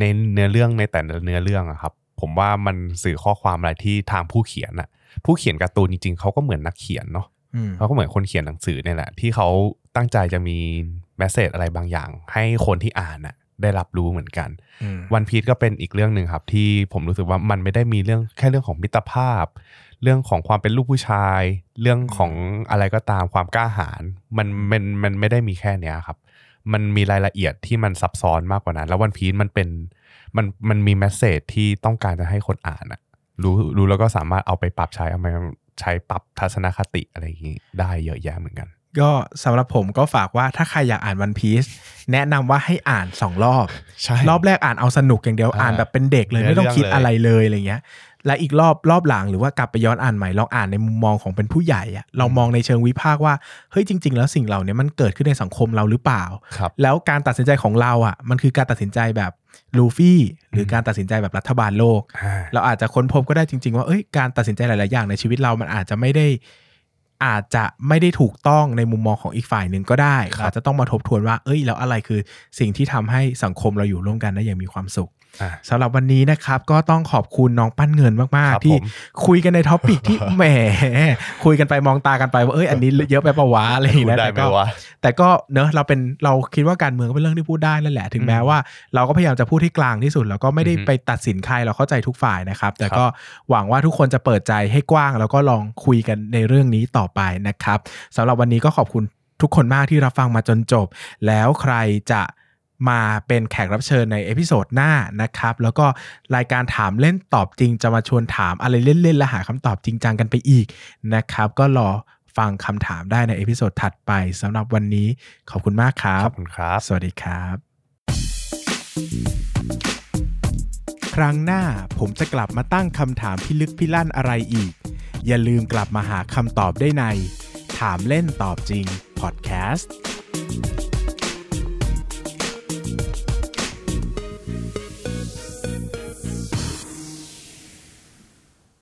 Speaker 2: ในเนื้อเรื่องในแต่ละเนื้อเรื่องอะครับ ผมว่ามันสื่อข้อความอะไรที่ทางผู้เขียนอะผู้เขียนการ์ตูนจริงๆเขาก็เหมือนนักเขียนเนาะ
Speaker 1: อืม
Speaker 2: เขาก็เหมือนคนเขียนหนังสือเนี่ยแหละ ที่เขาตั้งใจจะมี message อะไรบางอย่าง ให้คนที่อ่านอะได้รับรู้เหมือนกัน
Speaker 1: อืม
Speaker 2: วันพี e ก็เป็นอีกเรื่องหนึ่งครับ ที่ผมรู้สึกว่ามันไม่ได้มีเรื่องแค่เรื่องของมิตรภาพ เรื่องของความเป็นลูกผู้ชาย เรื่องของอะไรก็ตามความกล้าหาญมันมันมันไม่ได้มีแค่เนี้ยครับ มันมีรายละเอียดที่มันซับซ้อนมากกว่านั้น แล้ววันพี e มันเป็นมันมันมี message ที่ต้องการจะให้คนอ่านอะรู้รู้แล้วก็สามารถเอาไปปรับใช้เอาไปใช้ปรับทัศนคติอะไรอย่างนี้ได้เยอะแยะเหมือนกัน
Speaker 1: ก็สำหรับผมก็ฝากว่าถ้าใครอยากอ่านวันพีซแนะนำว่าให้อ่านสองรอบ
Speaker 2: ใช่
Speaker 1: รอบแรกอ่านเอาสนุกอย่างเดียว
Speaker 2: อ่า
Speaker 1: อ่านแบบเป็นเด็กเลย
Speaker 2: เนื้อ
Speaker 1: ไม่ต้องคิด
Speaker 2: เรื่องเลย
Speaker 1: อะไรเลยอะไรเงี้ย และอีกรอบรอบหลังหรือว่ากลับไปย้อนอ่านใหม่ลองอ่านในมุมมองของเป็นผู้ใหญ่อะลองมองในเชิงวิพากษ์ว่าเฮ้ยจริง ๆ แล้วสิ่งเหล่านี้มันเกิดขึ้นในสังคมเราหรือเปล่า
Speaker 2: ครับ
Speaker 1: แล้วการตัดสินใจของเราอะมันคือการตัดสินใจแบบลูฟี่หรือการตัดสินใจแบบรัฐบาลโลก
Speaker 2: อ่า
Speaker 1: เราอาจจะค้นพบก็ได้จริง ๆ ว่าเอ้ยการตัดสินใจหลาย ๆ อย่างในชีวิตเรามันอาจจะไม่ได้อาจจะไม่ได้ถูกต้องในมุมมองของอีกฝ่ายหนึ่งก็ได้
Speaker 2: ครับ
Speaker 1: อาจจะต้องมาทบทวนว่า เอ้ย แล้วอะไรคือสิ่งที่ทำให้สังคมเราอยู่ร่วมกันได้อย่างมีความสุข
Speaker 2: อ่า
Speaker 1: สำหรับวันนี้นะครับ ก็ต้องขอบคุณน้องปั้นเงินมาก
Speaker 2: ครับ
Speaker 1: ๆที่
Speaker 2: ผม
Speaker 1: คุยกันใน topic ที่แหม คุยกันไปมองตากันไปว่าเอ้ยอันนี้เยอะไปปะวะอะไรอย่าง
Speaker 2: พูด
Speaker 1: เงี้ย
Speaker 2: ได้
Speaker 1: แต่
Speaker 2: ไหม
Speaker 1: ก็
Speaker 2: วะ
Speaker 1: แต่ก็เนอะเราเป็นเราคิดว่าการเมืองก็เป็นเรื่องที่พูดได้นั่นแหละ ถึงแม้
Speaker 2: อืม
Speaker 1: ว่าเราก็พยายามจะพูดที่กลางที่สุด แล้วก็ไม่ได้
Speaker 2: อือฮึ
Speaker 1: ไปตัดสินใครเราเข้าใจทุกฝ่ายนะครับ แต่
Speaker 2: ครับ
Speaker 1: ก็หวังว่าทุกคนจะเปิดใจให้กว้าง แล้วก็ลองคุยกันในเรื่องนี้ต่อไปนะครับสำหรับวันนี้ก็ขอบคุณทุกคนมากที่รับฟังมาจนจบ แล้วใครจะ มาเป็นแขกรับเชิญใน episode หน้านะครับ แล้วก็รายการถามเล่นตอบจริงจะมาชวนถามอะไรเล่นๆและหาคำตอบจริงจังกันไปอีกนะครับ ก็รอฟังคำถามได้ใน episode ถัดไปสำหรับวันนี้ขอบคุณมากครับ ข
Speaker 2: อบคุณครับ
Speaker 1: สวัสดีครับ ครั้งหน้าผมจะกลับมาตั้งคำถามพิลึกพิลั่นอะไรอีก อย่าลืมกลับมาหาคำตอบได้ใน ถามเล่นตอบจริงพอดแคสต์